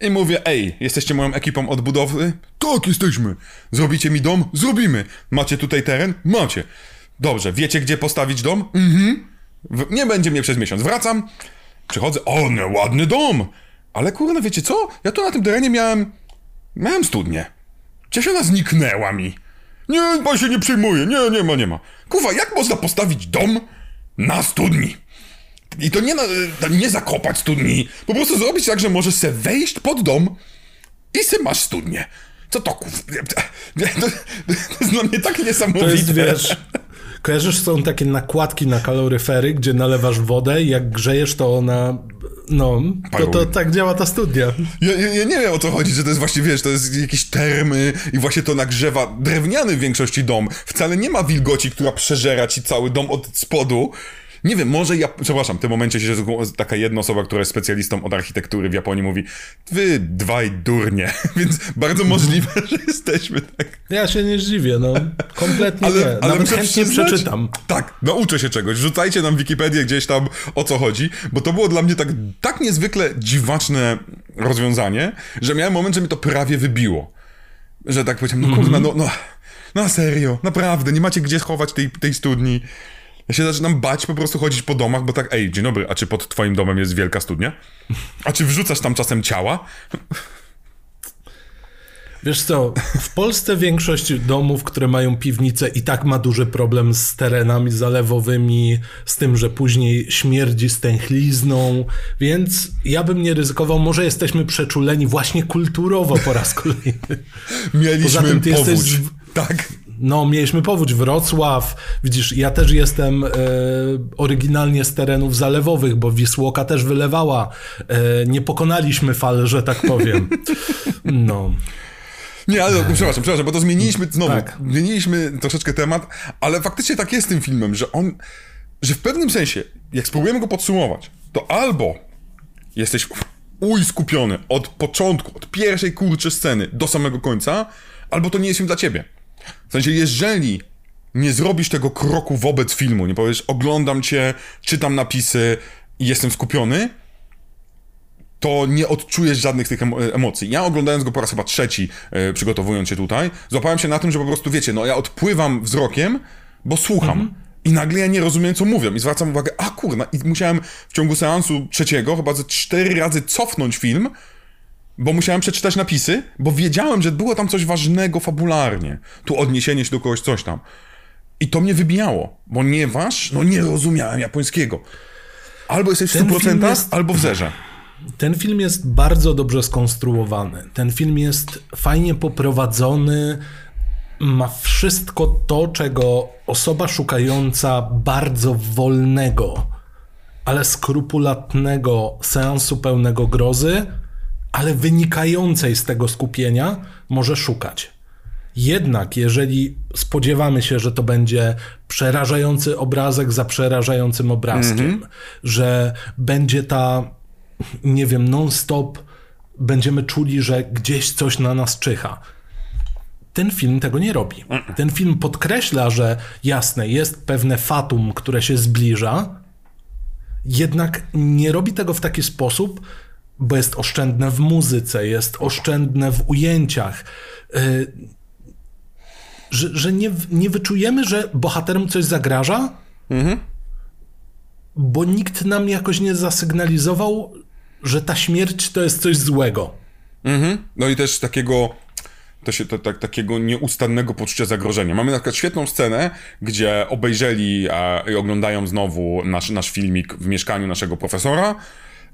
I mówię, ej, jesteście moją ekipą odbudowy? Tak, jesteśmy. Zrobicie mi dom? Zrobimy. Macie tutaj teren? Macie. Dobrze, wiecie gdzie postawić dom? Mhm. Nie będzie mnie przez miesiąc. Wracam, przychodzę, o, no, ładny dom. Ale kurna, wiecie co? Ja tu na tym terenie miałem, miałem studnię. Gdzieś ona zniknęła mi. Nie, pan się nie przejmuje, nie, nie ma, nie ma. Kuwa, jak można postawić dom na studni? I to nie, na, nie zakopać studni, po prostu zrobić tak, że możesz se wejść pod dom i se masz studnię. Co to kuw... To, to jest dla mnie tak niesamowite. To jest, wiesz... Kojarzysz, są takie nakładki na kaloryfery, gdzie nalewasz wodę i jak grzejesz, to ona... No, to, to tak działa ta studnia. Ja, ja, ja nie wiem o co chodzi, że to jest właśnie, wiesz, to jest jakieś termy i właśnie to nagrzewa drewniany w większości dom. Wcale nie ma wilgoci, która przeżera ci cały dom od spodu. Nie wiem, może ja, przepraszam, w tym momencie się taka jedna osoba, która jest specjalistą od architektury w Japonii mówi, wy dwaj durnie, więc bardzo możliwe, że jesteśmy tak. Ja się nie zdziwię, no. Kompletnie nie. Nawet muszę chętnie przyznać- przeczytam. Tak, nauczę się czegoś. Rzucajcie nam Wikipedię gdzieś tam o co chodzi, bo to było dla mnie tak, tak niezwykle dziwaczne rozwiązanie, że miałem moment, że mi to prawie wybiło. Że tak powiedziałem, no kurna, no, no, no serio, naprawdę, nie macie gdzie schować tej, tej studni. Ja się zaczynam bać po prostu chodzić po domach, bo tak, ej, dzień dobry, a czy pod twoim domem jest wielka studnia? A czy wrzucasz tam czasem ciała? Wiesz co, w Polsce większość domów, które mają piwnice i tak ma duży problem z terenami zalewowymi, z tym, że później śmierdzi stęchlizną, więc ja bym nie ryzykował, może jesteśmy przeczuleni właśnie kulturowo po raz kolejny. Mieliśmy Poza tym ty powódź. jesteś z- Tak. No, mieliśmy powódź Wrocław. Widzisz, ja też jestem e, oryginalnie z terenów zalewowych, bo Wisłoka też wylewała. E, nie pokonaliśmy fal, że tak powiem. No. Nie, ale przepraszam, przepraszam, bo to zmieniliśmy znowu, Tak. zmieniliśmy troszeczkę temat, ale faktycznie tak jest z tym filmem, że on, że w pewnym sensie, jak spróbujemy go podsumować, to albo jesteś uj skupiony od początku, od pierwszej kurczę sceny do samego końca, albo to nie jest film dla ciebie. W sensie, jeżeli nie zrobisz tego kroku wobec filmu, nie powiesz, oglądam cię, czytam napisy i jestem skupiony, to nie odczujesz żadnych tych emo- emocji. Ja oglądając go po raz chyba trzeci, e, przygotowując się tutaj, złapałem się na tym, że po prostu, wiecie, no ja odpływam wzrokiem, bo słucham. I nagle ja nie rozumiem, co mówią. I zwracam uwagę, a kurna, i musiałem w ciągu seansu trzeciego chyba ze cztery razy cofnąć film, bo musiałem przeczytać napisy, bo wiedziałem, że było tam coś ważnego fabularnie. Tu odniesienie się do kogoś, coś tam. I to mnie wybijało, ponieważ, no nie rozumiałem japońskiego. Albo jesteś w Ten 100%, film jest- albo w zerze. Ten film jest bardzo dobrze skonstruowany. Ten film jest fajnie poprowadzony. Ma wszystko to, czego osoba szukająca bardzo wolnego, ale skrupulatnego seansu pełnego grozy, ale wynikającej z tego skupienia, może szukać. Jednak, jeżeli spodziewamy się, że to będzie przerażający obrazek za przerażającym obrazkiem, że będzie ta, nie wiem, non-stop, będziemy czuli, że gdzieś coś na nas czyha. Ten film tego nie robi. Ten film podkreśla, że jasne, jest pewne fatum, które się zbliża, jednak nie robi tego w taki sposób, bo jest oszczędne w muzyce, jest oszczędne w ujęciach. Y, że, że nie, nie wyczujemy, że bohaterom coś zagraża, bo nikt nam jakoś nie zasygnalizował, że ta śmierć to jest coś złego. Mhm. No i też takiego, to się, to, tak, takiego nieustannego poczucia zagrożenia. Mamy na przykład świetną scenę, gdzie obejrzeli e, i oglądają znowu nasz, nasz filmik w mieszkaniu naszego profesora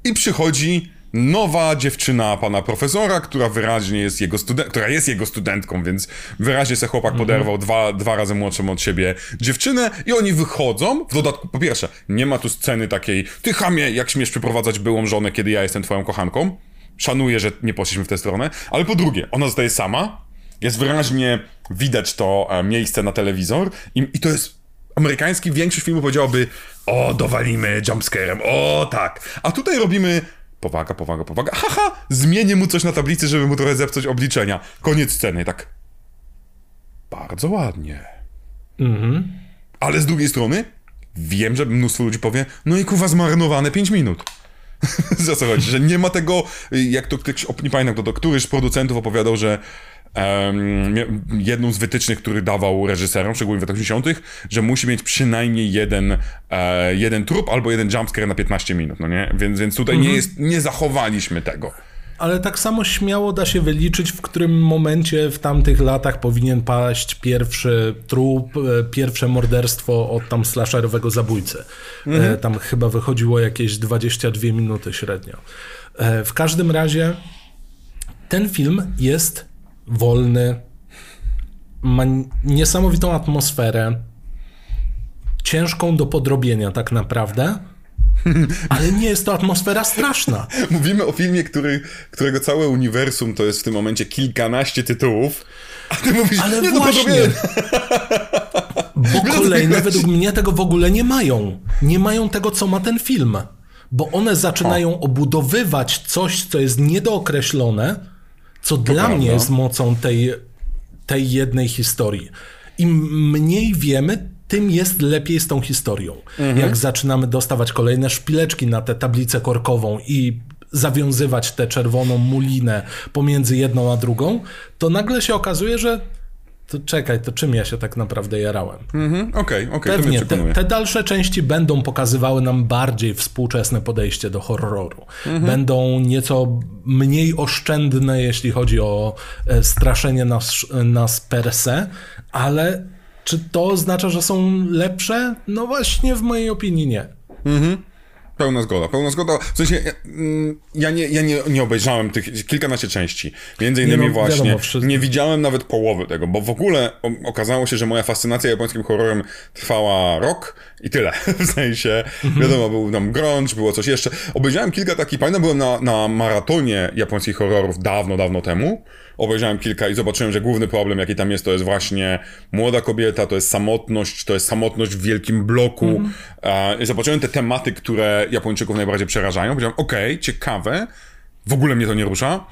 i przychodzi nowa dziewczyna pana profesora, która wyraźnie jest jego student, która jest jego studentką, więc wyraźnie se chłopak poderwał dwa, dwa razy młodszą od siebie dziewczynę i oni wychodzą. W dodatku, po pierwsze, nie ma tu sceny takiej, ty chamie, jak śmiesz przyprowadzać byłą żonę, kiedy ja jestem twoją kochanką. Szanuję, że nie poszliśmy w tę stronę, ale po drugie, ona zostaje sama, jest wyraźnie widać to e, miejsce na telewizor i, i to jest amerykański, większość filmów powiedziałoby o, dowalimy jumpscarem, o tak. A tutaj robimy Powaga, powaga, powaga. Haha! Zmienię mu coś na tablicy, żeby mu trochę zepsuć obliczenia. Koniec sceny, tak. Bardzo ładnie. Mhm. Ale z drugiej strony, wiem, że mnóstwo ludzi powie, no i kuwa zmarnowane 5 minut. Za co chodzi? Że nie ma tego, jak to ktoś, nie pamiętam kto to, któryś z producentów opowiadał, że um, jedną z wytycznych, który dawał reżyserom, szczególnie w latach 80., że musi mieć przynajmniej jeden, e, jeden trup albo jeden jumpscare na 15 minut, no nie? Więc, więc tutaj nie, jest, nie zachowaliśmy tego. Ale tak samo śmiało da się wyliczyć, w którym momencie w tamtych latach powinien paść pierwszy trup, e, pierwsze morderstwo od tam slasherowego zabójcy. E, tam chyba wychodziło jakieś 22 minuty średnio. E, w każdym razie ten film jest wolny, ma niesamowitą atmosferę, ciężką do podrobienia tak naprawdę, ale nie jest to atmosfera straszna. Mówimy o filmie, który, którego całe uniwersum to jest w tym momencie kilkanaście tytułów, a ty mówisz, Ale nie, właśnie, bo kolejne według mnie tego w ogóle nie mają. Nie mają tego, co ma ten film. Bo one zaczynają obudowywać coś, co jest niedookreślone, co dla prawda. mnie jest mocą tej, tej jednej historii. Im mniej wiemy, tym jest lepiej z tą historią. Jak zaczynamy dostawać kolejne szpileczki na tę tablicę korkową i zawiązywać tę czerwoną mulinę pomiędzy jedną a drugą, to nagle się okazuje, że to czekaj, to czym ja się tak naprawdę jarałem? Mhm, Okej, okej, mnie Pewnie te, te dalsze części będą pokazywały nam bardziej współczesne podejście do horroru. Będą nieco mniej oszczędne, jeśli chodzi o e, straszenie nas, nas per se, ale czy to oznacza, że są lepsze? No właśnie, w mojej opinii nie. Pełna zgoda, pełna zgoda. W sensie, ja, mm, ja, nie, ja nie, nie obejrzałem tych kilkanaście części. Między innymi no, właśnie. wiadomo, nie widziałem nawet połowy tego, bo w ogóle okazało się, że moja fascynacja japońskim horrorem trwała rok i tyle. W sensie, wiadomo, był tam grunge, było coś jeszcze. Obejrzałem kilka takich, pamiętam, byłem na, na maratonie japońskich horrorów dawno, dawno temu. Obejrzałem kilka i zobaczyłem, że główny problem, jaki tam jest, to jest właśnie młoda kobieta, to jest samotność, to jest samotność w wielkim bloku. E, i zobaczyłem te tematy, które Japończyków najbardziej przerażają. Powiedziałem, okej, ciekawe, w ogóle mnie to nie rusza.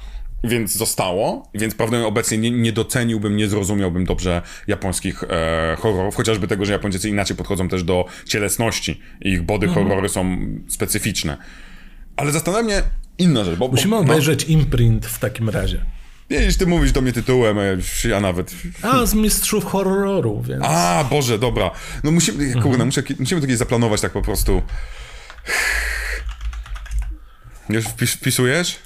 Więc zostało, więc prawdopodobnie obecnie nie, nie doceniłbym, nie zrozumiałbym dobrze japońskich e, horrorów, chociażby tego, że Japończycy inaczej podchodzą też do cielesności i ich body horrory są specyficzne. Ale zastanawia mnie inna rzecz, bo... Musimy bo, obejrzeć imprint w takim razie. No, widzisz, ty mówisz do mnie tytułem, a ja nawet... A, z mistrzów horroru, więc... A, Boże, dobra. No musimy, Mhm. kurde, muszę, musimy to kiedyś zaplanować tak po prostu. Już wpis, wpisujesz?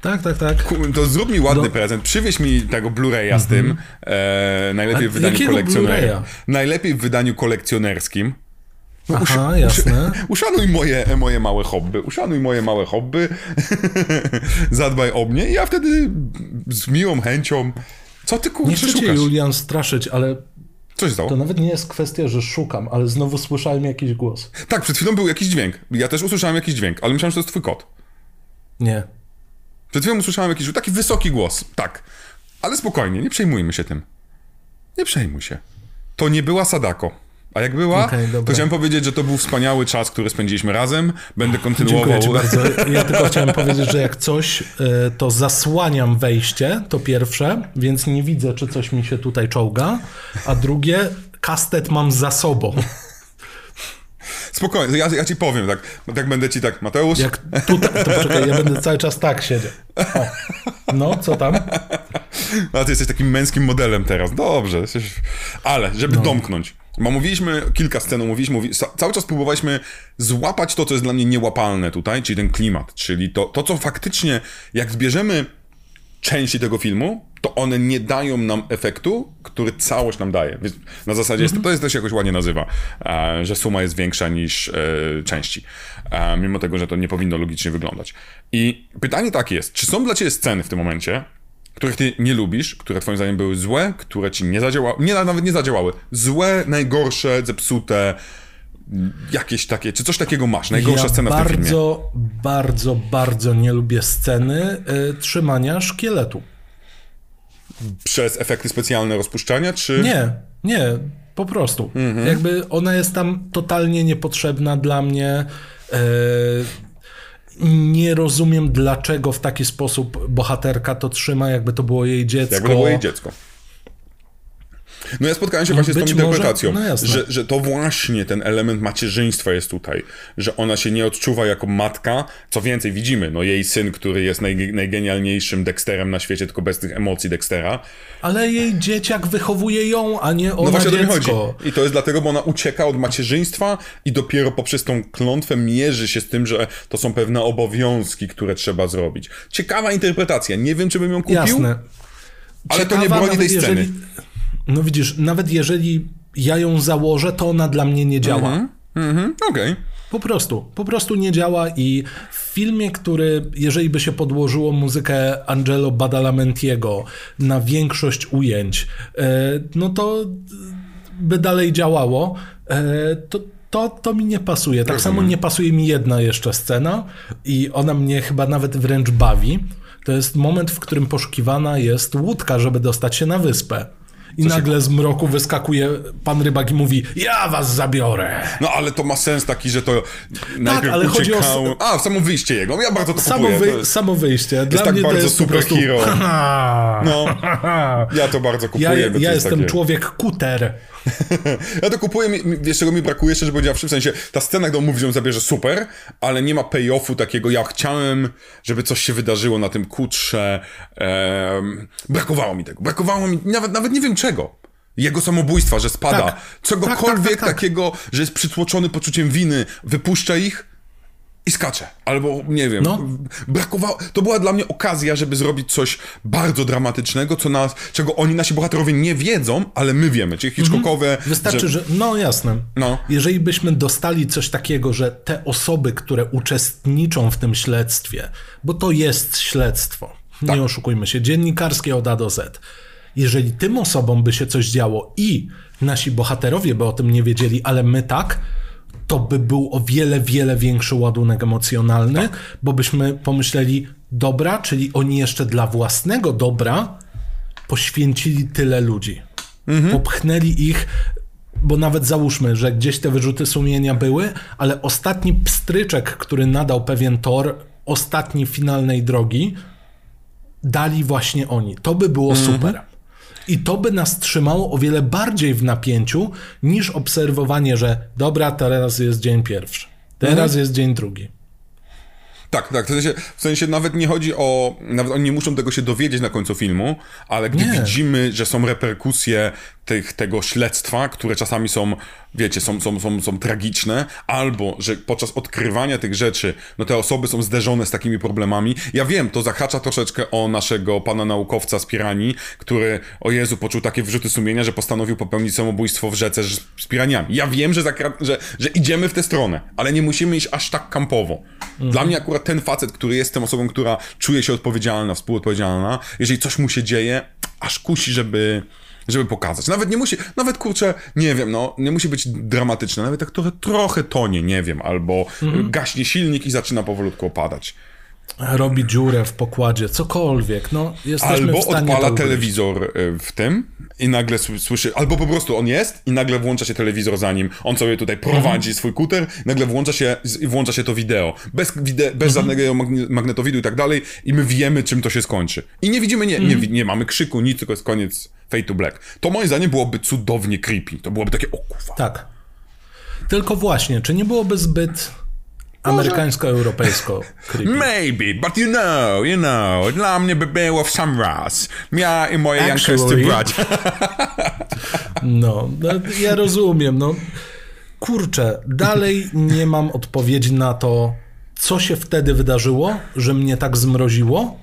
Tak, tak, tak. To zrób mi ładny No. prezent. Przywieź mi tego Blu-raya z tym. E, najlepiej w wydaniu kolekcjonerskim. Najlepiej w wydaniu kolekcjonerskim. No, Aha, jasne. Uszanuj moje, moje małe hobby. Uszanuj moje małe hobby. Zadbaj o mnie i ja wtedy z miłą chęcią. Co ty Nie kurczę chcę cię? Julian, straszyć, ale Co się stało? to nawet nie jest kwestia, że szukam, ale znowu słyszałem jakiś głos. Tak, przed chwilą był jakiś dźwięk. Ja też usłyszałem jakiś dźwięk, ale myślałem, że to jest twój kot. Nie. Przed chwilą usłyszałem jakiś taki wysoki głos. Tak. Ale spokojnie, nie przejmujmy się tym. Nie przejmuj się. To nie była Sadako. A jak była, dobra. to chciałem powiedzieć, że to był wspaniały czas, który spędziliśmy razem. Będę kontynuował. Dziękuję ci bardzo. Ja tylko chciałem powiedzieć, że jak coś, y, to zasłaniam wejście, to pierwsze, więc nie widzę, czy coś mi się tutaj czołga, a drugie, kastet mam za sobą. Spokojnie, ja, ja ci powiem, tak, tak będę ci tak, Mateusz, Jak tutaj, to poczekaj, ja będę cały czas tak siedzieć. O. No, co tam? a ty jesteś takim męskim modelem teraz. Dobrze, ale żeby No. domknąć, bo mówiliśmy, kilka scen mówiliśmy, mówi... cały czas próbowaliśmy złapać to, co jest dla mnie niełapalne tutaj, czyli ten klimat, czyli to, to co faktycznie, jak zbierzemy części tego filmu, to one nie dają nam efektu, który całość nam daje. Więc na zasadzie jest, to jest też jakoś ładnie nazywa, e, że suma jest większa niż e, części. E, mimo tego, że to nie powinno logicznie wyglądać. I pytanie takie jest, czy są dla ciebie sceny w tym momencie, których ty nie lubisz, które twoim zdaniem były złe, które ci nie zadziałały, nie, nawet nie zadziałały, złe, najgorsze, zepsute, jakieś takie, czy coś takiego masz, najgorsza ja scena w tym filmie. bardzo, bardzo, bardzo nie lubię sceny y, trzymania szkieletu. Przez efekty specjalne rozpuszczania, czy... Nie, nie, po prostu. Mhm. Jakby ona jest tam totalnie niepotrzebna dla mnie. E, nie rozumiem, dlaczego w taki sposób bohaterka to trzyma, jakby to było jej dziecko. Jakby to było jej dziecko. No ja spotkałem się właśnie z tą Być może- interpretacją, no że, że to właśnie ten element macierzyństwa jest tutaj, że ona się nie odczuwa jako matka, co więcej widzimy, no jej syn, który jest naj, najgenialniejszym Dexterem na świecie, tylko bez tych emocji Dextera, Ale jej dzieciak wychowuje ją, a nie ona no właśnie o to mi chodzi. I to jest dlatego, bo ona ucieka od macierzyństwa i dopiero poprzez tą klątwę mierzy się z tym, że to są pewne obowiązki, które trzeba zrobić. Ciekawa interpretacja, nie wiem, czy bym ją kupił, Jasne. ale to nie Ciekawa, broni tej nawet sceny. No widzisz, nawet jeżeli ja ją założę, to ona dla mnie nie działa. Mhm, okej. Po prostu, po prostu nie działa i w filmie, który, jeżeli by się podłożyło muzykę Angelo Badalamentiego na większość ujęć, e, no to by dalej działało, e, to, to, to mi nie pasuje. Tak samo nie pasuje mi jedna jeszcze scena i ona mnie chyba nawet wręcz bawi. To jest moment, w którym poszukiwana jest łódka, żeby dostać się na wyspę. I nagle z mroku wyskakuje pan rybak i mówi: Ja was zabiorę. No ale to ma sens taki, że to najpierw ale chodzi o. A, samo wyjście jego, ja bardzo to Samo, kupuję. wy, to jest... samo wyjście. Dla tak mnie bardzo jest po prostu... superhero. No, ja ja to bardzo kupuję. ja jest jestem takie... człowiek kuter. Ja to kupuję, wiesz czego mi brakuje, szczerze powiedziawszy, w sensie ta scena, gdy on mówi, że on zabierze super, ale nie ma payoffu takiego, ja chciałem, żeby coś się wydarzyło na tym kutrze, em, brakowało mi tego, brakowało mi, nawet, nawet nie wiem czego. Jego samobójstwa, że spada. Tak. Czegokolwiek Tak, tak, tak, tak. takiego, że jest przytłoczony poczuciem winy, wypuszcza ich i skacze. Albo, nie wiem, No. brakowało... To była dla mnie okazja, żeby zrobić coś bardzo dramatycznego, co nas, czego oni, nasi bohaterowie nie wiedzą, ale my wiemy, czyli Hitchcockowe... Mhm. Wystarczy, że... No jasne. No. Jeżeli byśmy dostali coś takiego, że te osoby, które uczestniczą w tym śledztwie, bo to jest śledztwo, Tak. nie oszukujmy się, dziennikarskie od A do Z. Jeżeli tym osobom by się coś działo i nasi bohaterowie by o tym nie wiedzieli, ale my tak, to by był o wiele, wiele większy ładunek emocjonalny, Tak. bo byśmy pomyśleli, dobra, czyli oni jeszcze dla własnego dobra poświęcili tyle ludzi. Popchnęli ich, bo nawet załóżmy, że gdzieś te wyrzuty sumienia były, ale ostatni pstryczek, który nadał pewien tor, ostatni finalnej drogi, dali właśnie oni. To by było super. I to by nas trzymało o wiele bardziej w napięciu niż obserwowanie, że dobra, teraz jest dzień pierwszy, teraz jest dzień drugi. Tak, tak. W sensie, w sensie nawet nie chodzi o. Nawet oni nie muszą tego się dowiedzieć na końcu filmu, ale gdy Nie. widzimy, że są reperkusje tych, tego śledztwa, które czasami są, wiecie, są, są, są, są tragiczne, albo że podczas odkrywania tych rzeczy, no te osoby są zderzone z takimi problemami. Ja wiem, to zahacza troszeczkę o naszego pana naukowca z Piranii, który, o Jezu, poczuł takie wyrzuty sumienia, że postanowił popełnić samobójstwo w rzece z z piraniami. Ja wiem, że, że, że idziemy w tę stronę, ale nie musimy iść aż tak kampowo. Dla mnie akurat ten facet, który jest tą osobą, która czuje się odpowiedzialna, współodpowiedzialna, jeżeli coś mu się dzieje, aż kusi, żeby, żeby pokazać. Nawet nie musi, nawet kurczę, nie wiem, no, nie musi być dramatyczne, nawet tak trochę, trochę tonie, nie wiem, albo gaśnie silnik i zaczyna powolutku opadać. Robi dziurę w pokładzie, cokolwiek. No, jesteśmy Albo w stanie odpala telewizor y, w tym i nagle sły- słyszy, albo po prostu on jest i nagle włącza się telewizor za nim, on sobie tutaj prowadzi swój kuter, nagle włącza się, włącza się to wideo, bez, wide, bez żadnego magne- magnetowidu i tak dalej i my wiemy, czym to się skończy. I nie widzimy, nie, nie, wi- nie mamy krzyku, nic, tylko jest koniec Fade to Black. To moim zdaniem byłoby cudownie creepy, to byłoby takie, o kurwa. Tak. Tylko właśnie, czy nie byłoby zbyt amerykańsko-europejsko creepy? Maybe, but you know, you know, dla mnie by było w sam raz. Ja i moje jankowscy bracia. No, no, ja rozumiem, no. Kurczę, dalej nie mam odpowiedzi na to, co się wtedy wydarzyło, że mnie tak zmroziło,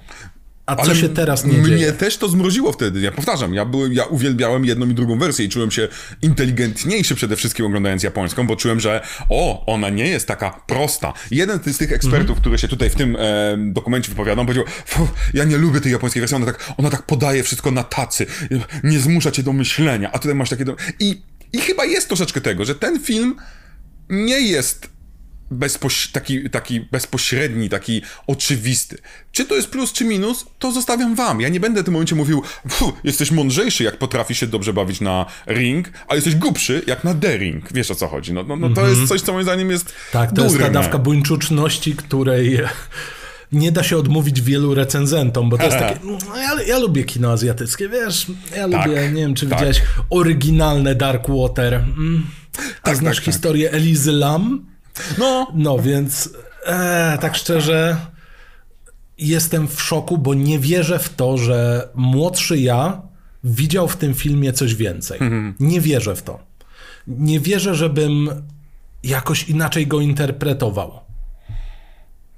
a co się teraz nie mnie dzieje. też to zmroziło wtedy. Ja powtarzam, ja, byłem, ja uwielbiałem jedną i drugą wersję i czułem się inteligentniejszy przede wszystkim oglądając japońską, bo czułem, że o, ona nie jest taka prosta. Jeden z tych ekspertów, Mhm. który się tutaj w tym e, dokumencie wypowiadał, powiedział, "Fu, ja nie lubię tej japońskiej wersji, ona tak, ona tak podaje wszystko na tacy, nie zmusza cię do myślenia, a tutaj masz takie... Do... I, I chyba jest troszeczkę tego, że ten film nie jest bezpoś taki, taki bezpośredni, taki oczywisty. Czy to jest plus, czy minus, to zostawiam wam. Ja nie będę w tym momencie mówił, jesteś mądrzejszy, jak potrafisz się dobrze bawić na ring, a jesteś głupszy, jak na D-ring. Wiesz o co chodzi. No, no, no to jest coś, co moim zdaniem jest Tak, to durne. jest ta dawka buńczuczności, której nie da się odmówić wielu recenzentom, bo to jest takie, no, ja, ja lubię kino azjatyckie, wiesz, ja Tak, lubię, nie wiem, czy tak. widziałeś oryginalne Darkwater. Mm. A Tak, znasz tak, tak. historię Elizy Lam? No, No, więc e, tak szczerze jestem w szoku, bo nie wierzę w to, że młodszy ja widział w tym filmie coś więcej. Mhm. Nie wierzę w to. Nie wierzę, żebym jakoś inaczej go interpretował.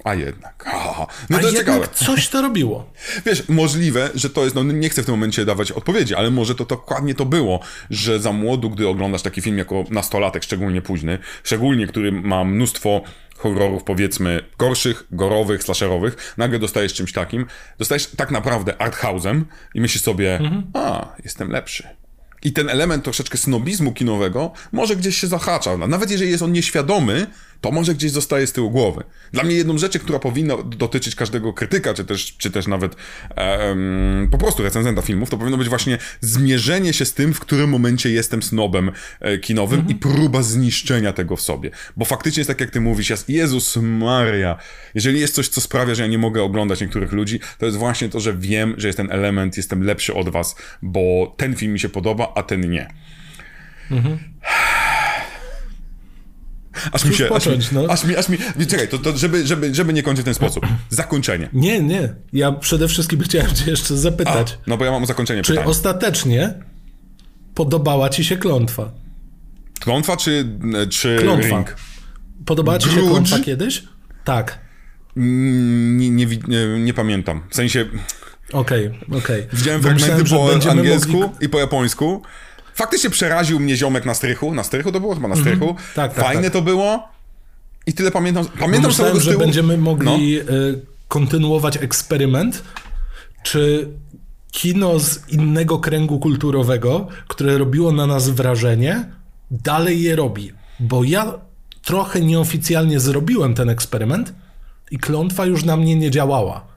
A jednak. Ha, ha. No A to jednak ciekawe. coś to robiło. Wiesz, możliwe, że to jest, no nie chcę w tym momencie dawać odpowiedzi, ale może to dokładnie to było, że za młodu, gdy oglądasz taki film jako nastolatek, szczególnie późny, szczególnie, który ma mnóstwo horrorów, powiedzmy, gorszych, gorowych, slasherowych, nagle dostajesz czymś takim, dostajesz tak naprawdę arthouse'em i myślisz sobie, a, jestem lepszy. I ten element troszeczkę snobizmu kinowego może gdzieś się zahacza. Nawet jeżeli jest on nieświadomy, to może gdzieś zostaje z tyłu głowy. Dla mnie jedną rzeczy, która powinna dotyczyć każdego krytyka, czy też, czy też nawet em, po prostu recenzenta filmów, to powinno być właśnie zmierzenie się z tym, w którym momencie jestem snobem e, kinowym i próba zniszczenia tego w sobie. Bo faktycznie jest tak, jak ty mówisz, jest, Jezus Maria, jeżeli jest coś, co sprawia, że ja nie mogę oglądać niektórych ludzi, to jest właśnie to, że wiem, że jest ten element, jestem lepszy od was, bo ten film mi się podoba, a ten nie. Aż mi się, aż mi, począć, no. aż mi, aż mi, czekaj, to, to żeby, żeby, żeby nie kończyć w ten sposób. Zakończenie. Nie, nie. Ja przede wszystkim chciałem cię jeszcze A, zapytać, no bo ja mam zakończenie czy pytania. ostatecznie podobała ci się klątwa? Klątwa czy, czy Klątwa. ring? Podobała ci się klątwa kiedyś? Tak. Mm, Nie, nie, nie, nie pamiętam. W sensie Okej, okej. widziałem Bo fragmenty myślałem, po angielsku mogli- i po japońsku. Faktycznie przeraził mnie ziomek na strychu. Na strychu to było? Chyba na strychu. Tak, tak, Fajne tak. to było. I tyle pamiętam. Pamiętam Myślałem, całego z że tyłu. będziemy No. mogli y, kontynuować eksperyment, czy kino z innego kręgu kulturowego, które robiło na nas wrażenie, dalej je robi. Bo ja trochę nieoficjalnie zrobiłem ten eksperyment i klątwa już na mnie nie działała.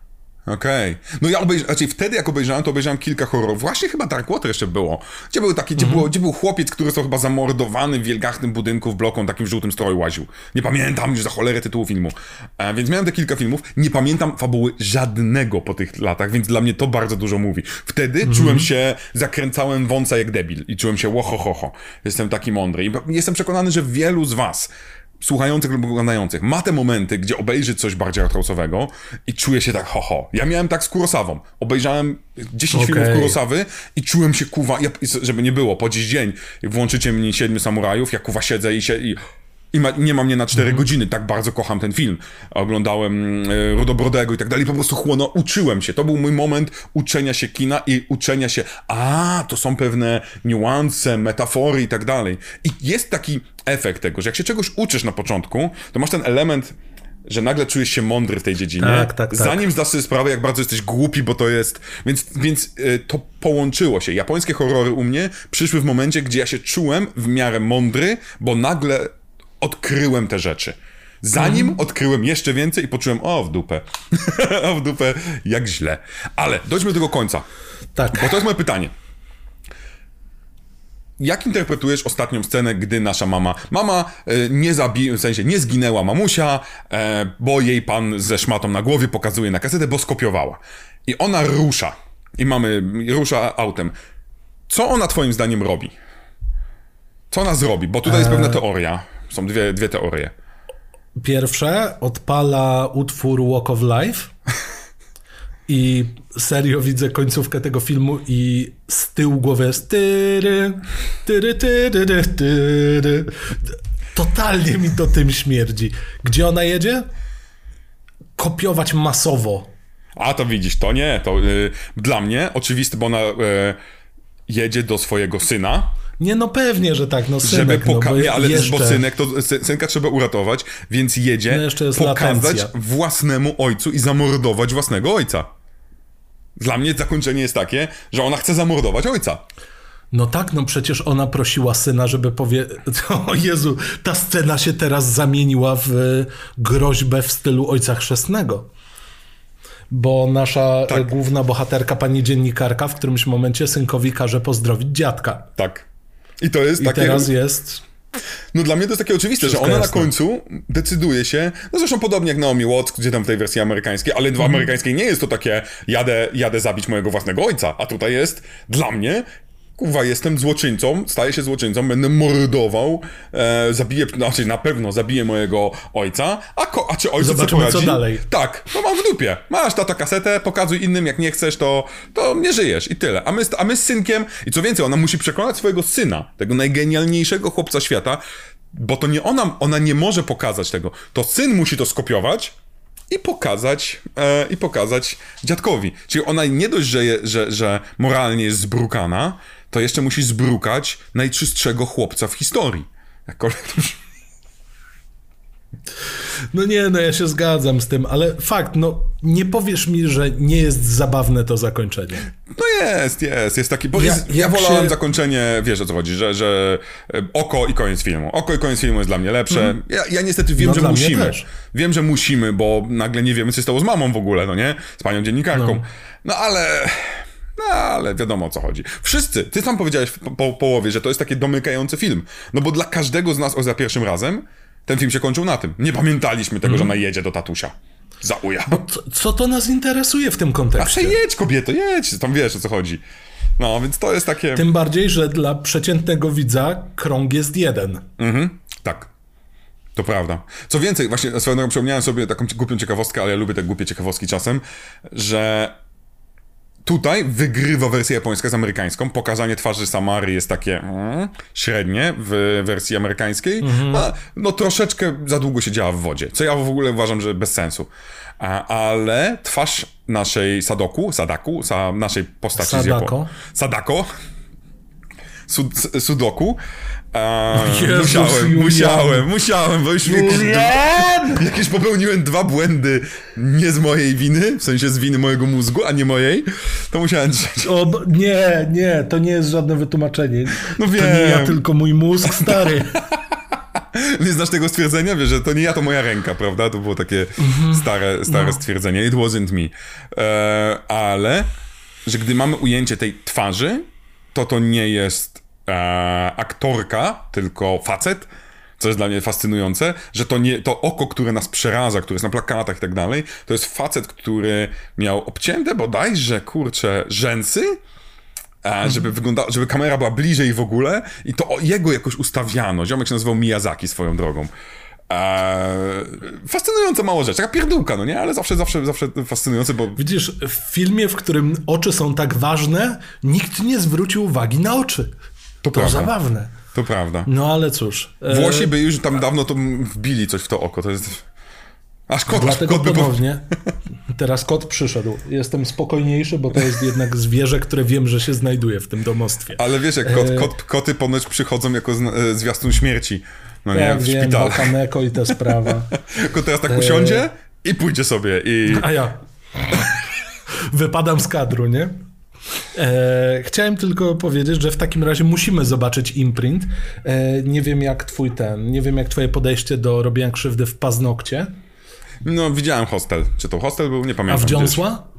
Okej. No ja obejrzałem, znaczy wtedy jak obejrzałem, to obejrzałem kilka horrorów. Właśnie chyba Darkwater jeszcze było. Gdzie był taki, gdzie, było, gdzie był chłopiec, który został chyba zamordowany w wielgachnym budynku w bloku, on takim w żółtym stroju łaził. Nie pamiętam już za cholerę tytułu filmu. E, więc miałem te kilka filmów. Nie pamiętam fabuły żadnego po tych latach, więc dla mnie to bardzo dużo mówi. Wtedy czułem się, zakręcałem wąsa jak debil i czułem się łohohoho. Jestem taki mądry. I jestem przekonany, że wielu z was słuchających lub oglądających ma te momenty, gdzie obejrzy coś bardziej artrouse'owego i czuje się tak ho, ho. Ja miałem tak z Kurosawą. Obejrzałem 10 Okej. filmów Kurosawy i czułem się kuwa, ja, żeby nie było, po dziś dzień włączycie mi Siedmiu Samurajów, ja kuwa siedzę i się... I, i ma, nie ma mnie na 4 godziny, tak bardzo kocham ten film. Oglądałem y, Rudobrodego i tak dalej, po prostu chłono, uczyłem się. To był mój moment uczenia się kina i uczenia się, a to są pewne niuanse, metafory i tak dalej. I jest taki efekt tego, że jak się czegoś uczysz na początku, to masz ten element, że nagle czujesz się mądry w tej dziedzinie, Tak, tak, tak. zanim zdasz sobie sprawę, jak bardzo jesteś głupi, bo to jest... Więc, więc y, to połączyło się. Japońskie horrory u mnie przyszły w momencie, gdzie ja się czułem w miarę mądry, bo nagle odkryłem te rzeczy. Zanim Mhm. odkryłem jeszcze więcej i poczułem, o w dupę, o w dupę, jak źle. Ale dojdźmy do tego końca, Tak. bo to jest moje pytanie. Jak interpretujesz ostatnią scenę, gdy nasza mama... Mama e, nie zabi... w sensie nie zginęła mamusia, e, bo jej pan ze szmatą na głowie pokazuje na kasetę, bo skopiowała. I ona rusza. I mamy... rusza autem. Co ona twoim zdaniem robi? Co ona zrobi? Bo tutaj jest pewna teoria. Są dwie, dwie teorie. Pierwsze odpala utwór Walk of Life i serio widzę końcówkę tego filmu i z tyłu głowy jest tyry, tyry, tyry, tyry. Totalnie mi to tym śmierdzi. Gdzie ona jedzie? Kopiować masowo. A to widzisz, to nie. To y, dla mnie oczywiste, bo ona y, jedzie do swojego syna, Nie no pewnie, że tak, no żeby synek, no, bo pokazać, ale jeszcze... bo synek, to sy- synka trzeba uratować, więc jedzie No jeszcze jest pokazać latencja. własnemu ojcu i zamordować własnego ojca. Dla mnie zakończenie jest takie, że ona chce zamordować ojca. No tak, no przecież ona prosiła syna, żeby powie... O Jezu, ta scena się teraz zamieniła w e, groźbę w stylu Ojca Chrzestnego. Bo nasza tak. główna bohaterka, pani dziennikarka, w którymś momencie synkowi każe pozdrowić dziadka. Tak. I to jest I takie... teraz jest... No dla mnie to jest takie oczywiste, Wszystko że ona jasne. na końcu decyduje się, no zresztą podobnie jak Naomi Watts, gdzie tam w tej wersji amerykańskiej, ale w mm. amerykańskiej nie jest to takie jadę, jadę zabić mojego własnego ojca, a tutaj jest dla mnie kurwa, jestem złoczyńcą, staję się złoczyńcą, będę mordował, e, zabiję, znaczy na pewno zabiję mojego ojca, a, ko, a czy ojciec Zobaczymy, co dalej. Tak, no mam w dupie. Masz tata kasetę, pokazuj innym, jak nie chcesz, to, to nie żyjesz i tyle. A my, a my z synkiem, i co więcej, ona musi przekonać swojego syna, tego najgenialniejszego chłopca świata, bo to nie ona, ona nie może pokazać tego. To syn musi to skopiować, i pokazać, e, i pokazać dziadkowi. Czyli ona nie dość, że, je, że, że moralnie jest zbrukana, to jeszcze musi zbrukać najczystszego chłopca w historii. Jakkolwiek no nie, no ja się zgadzam z tym, ale fakt, no nie powiesz mi, że nie jest zabawne to zakończenie. No jest, jest, jest taki, bo ja, jest, ja wolałem się... zakończenie, wiesz o co chodzi, że, że e, oko i koniec filmu. Oko i koniec filmu jest dla mnie lepsze. Mm. Ja, ja niestety wiem, no, że musimy. Wiem, że musimy, bo nagle nie wiemy, co się stało z mamą w ogóle, no nie? Z panią dziennikarką. No, no ale... No, ale wiadomo o co chodzi. Wszyscy, ty sam powiedziałeś po, po połowie, że to jest taki domykający film. No bo dla każdego z nas o za pierwszym razem ten film się kończył na tym. Nie pamiętaliśmy tego, mm. że ona jedzie do tatusia. Za uja. Co, co, to nas interesuje w tym kontekście? A jedź, kobieto, jedź. Tam wiesz, o co chodzi. No, więc to jest takie... Tym bardziej, że dla przeciętnego widza krąg jest jeden. Mhm, tak. To prawda. Co więcej, właśnie swoją drogą przypomniałem sobie taką głupią ciekawostkę, ale ja lubię te głupie ciekawostki czasem, że Tutaj wygrywa wersja japońska z amerykańską. Pokazanie twarzy Samary jest takie mm, średnie w wersji amerykańskiej. Mm -hmm. no troszeczkę za długo się działa w wodzie, co ja w ogóle uważam, że bez sensu. A, ale twarz naszej Sadoku, Sadaku, sa, naszej postaci Sadako. z Sadako, Sud, Sudoku, Jezus, musiałem, Julian. musiałem, musiałem, bo już jakieś, jakieś popełniłem dwa błędy nie z mojej winy, w sensie z winy mojego mózgu, a nie mojej, to musiałem drzeć. O, nie, nie, to nie jest żadne wytłumaczenie. No wiem. To nie ja, tylko mój mózg, stary. nie znasz tego stwierdzenia? Wiesz, że to nie ja, to moja ręka, prawda? To było takie mhm. stare, stare no. stwierdzenie. It wasn't me. E, ale, że gdy mamy ujęcie tej twarzy, to to nie jest e, aktorka, tylko facet, co jest dla mnie fascynujące, że to nie, to oko, które nas przeraza, które jest na plakatach i tak dalej, to jest facet, który miał obcięte bodajże, kurcze, rzęsy, e, żeby mhm. wygląda, żeby kamera była bliżej w ogóle i to jego jakoś ustawiano. Ziomek się nazywał Miyazaki swoją drogą. Eee, fascynująca mała rzecz, taka pierdółka, no nie? Ale zawsze, zawsze, zawsze fascynujące, bo... Widzisz, w filmie, w którym oczy są tak ważne, nikt nie zwrócił uwagi na oczy. To, to zabawne. To prawda. No ale cóż. E, Włosi by już tam dawno to wbili coś w to oko, to jest... Aż kot, Dlatego kot by ponownie. Teraz kot przyszedł. Jestem spokojniejszy, bo to jest jednak zwierzę, które wiem, że się znajduje w tym domostwie. Ale wiesz, jak kot, e, kot, koty ponoć przychodzą jako e, zwiastun śmierci. No nie, w wiem. Bakameko i ta sprawa. Kot teraz tak usiądzie i pójdzie sobie i... A ja. Wypadam z kadru, nie? E, chciałem tylko powiedzieć, że w takim razie musimy zobaczyć imprint. E, nie wiem jak twój ten, nie wiem jak twoje podejście do robienia krzywdy w paznokcie. No, widziałem hostel. Czy to hostel był? Nie pamiętam. A w Jonesła?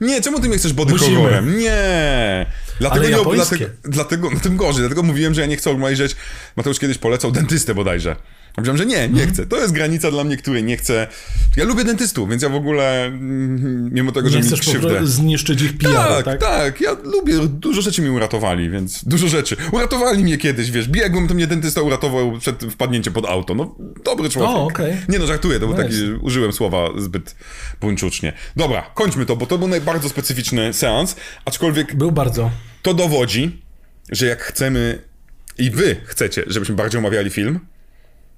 Nie, czemu ty mnie chcesz body horrorem? Nie! Dlatego, Ale nie, dlatego, dlatego, tym gorzej, dlatego mówiłem, że ja nie chcę obejrzeć. Mateusz kiedyś polecał dentystę bodajże. A powiedziałem, że nie, nie mhm. chcę. To jest granica dla mnie, której nie chcę. Ja lubię dentystów, więc ja w ogóle, mm, mimo tego, że nie mi krzywdę... zniszczyć ich PR, tak, tak? Tak, ja lubię, dużo rzeczy mi uratowali, więc dużo rzeczy. Uratowali mnie kiedyś, wiesz, biegłem, to mnie dentysta uratował przed wpadnięciem pod auto. No, dobry człowiek. O, okay. Nie no, żartuję, to był taki, użyłem słowa zbyt buńczucznie. Dobra, kończmy to, bo to był najbardziej specyficzny seans, aczkolwiek... Był bardzo. To dowodzi, że jak chcemy i wy chcecie, żebyśmy bardziej omawiali film,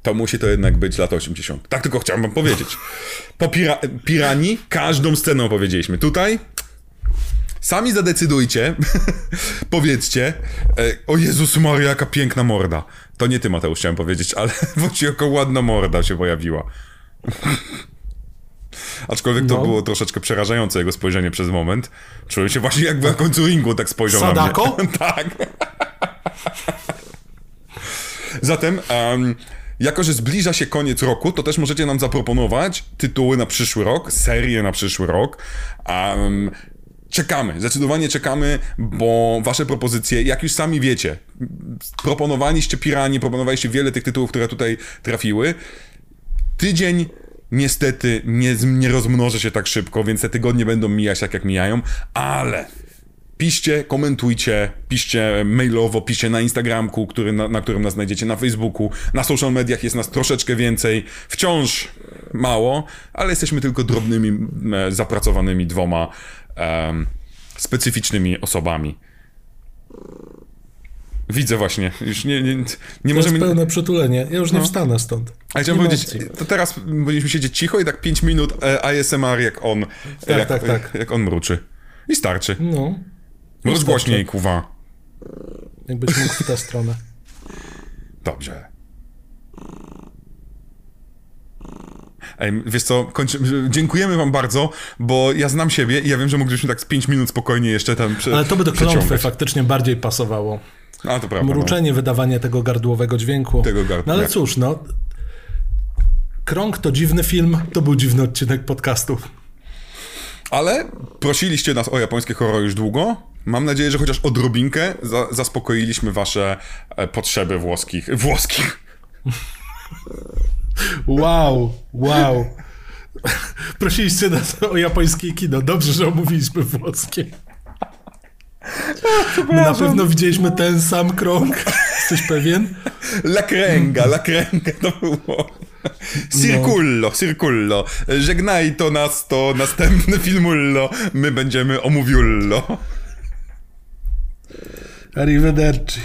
to musi to jednak być lata 80. Tak tylko chciałem wam powiedzieć. Po pira Pirani każdą scenę opowiedzieliśmy. Tutaj sami zadecydujcie, powiedzcie, e, o Jezus Maria, jaka piękna morda. To nie ty, Mateusz, chciałem powiedzieć, ale właśnie jaka ładna morda się pojawiła. Aczkolwiek to No. było troszeczkę przerażające jego spojrzenie przez moment. Czułem się właśnie jakby na końcu ringu tak spojrzał Sadako? na mnie. tak. Zatem, em, jako że zbliża się koniec roku, to też możecie nam zaproponować tytuły na przyszły rok, serie na przyszły rok. Em, czekamy, zdecydowanie czekamy, bo wasze propozycje, jak już sami wiecie, proponowaliście Pirani, proponowaliście wiele tych tytułów, które tutaj trafiły. Tydzień niestety nie, nie rozmnoży się tak szybko, więc te tygodnie będą mijać tak jak mijają, ale piszcie, komentujcie, piszcie mailowo, piszcie na Instagramku, który, na, na którym nas znajdziecie, na Facebooku, na social mediach jest nas troszeczkę więcej, wciąż mało, ale jesteśmy tylko drobnymi, zapracowanymi dwoma em, specyficznymi osobami. Widzę właśnie, już nie, nie, nie To możemy... jest pełne przytulenie. Ja już nie wstanę stąd. A chciałem powiedzieć, to teraz powinniśmy siedzieć cicho i tak 5 minut e, ASMR jak on, jak, tak, tak. jak on mruczy. I starczy. No, Mrucz starczy. głośniej, kuwa. jakbyś mógł w tę stronę. Dobrze. Ej, wiesz co, kończy... dziękujemy wam bardzo, bo ja znam siebie i ja wiem, że mogliśmy tak z 5 minut spokojnie jeszcze tam prze... Ale to by do klątwy faktycznie bardziej pasowało. A, to prawda. No. Mruczenie, wydawanie tego gardłowego dźwięku. Tego gard- No ale cóż, no. Krąg to dziwny film, to był dziwny odcinek podcastu. Ale prosiliście nas o japońskie horror już długo. Mam nadzieję, że chociaż odrobinkę za, zaspokoiliśmy wasze e, potrzeby włoskich. Włoskich. Wow, wow. Prosiliście nas o japońskie kino. Dobrze, że omówiliśmy włoskie. My na pewno widzieliśmy ten sam krąg. Jesteś pewien? La kręga, la kręga to było. Circullo, circullo. Żegnaj to nas, to następny filmullo. My będziemy omówiullo. Arrivederci.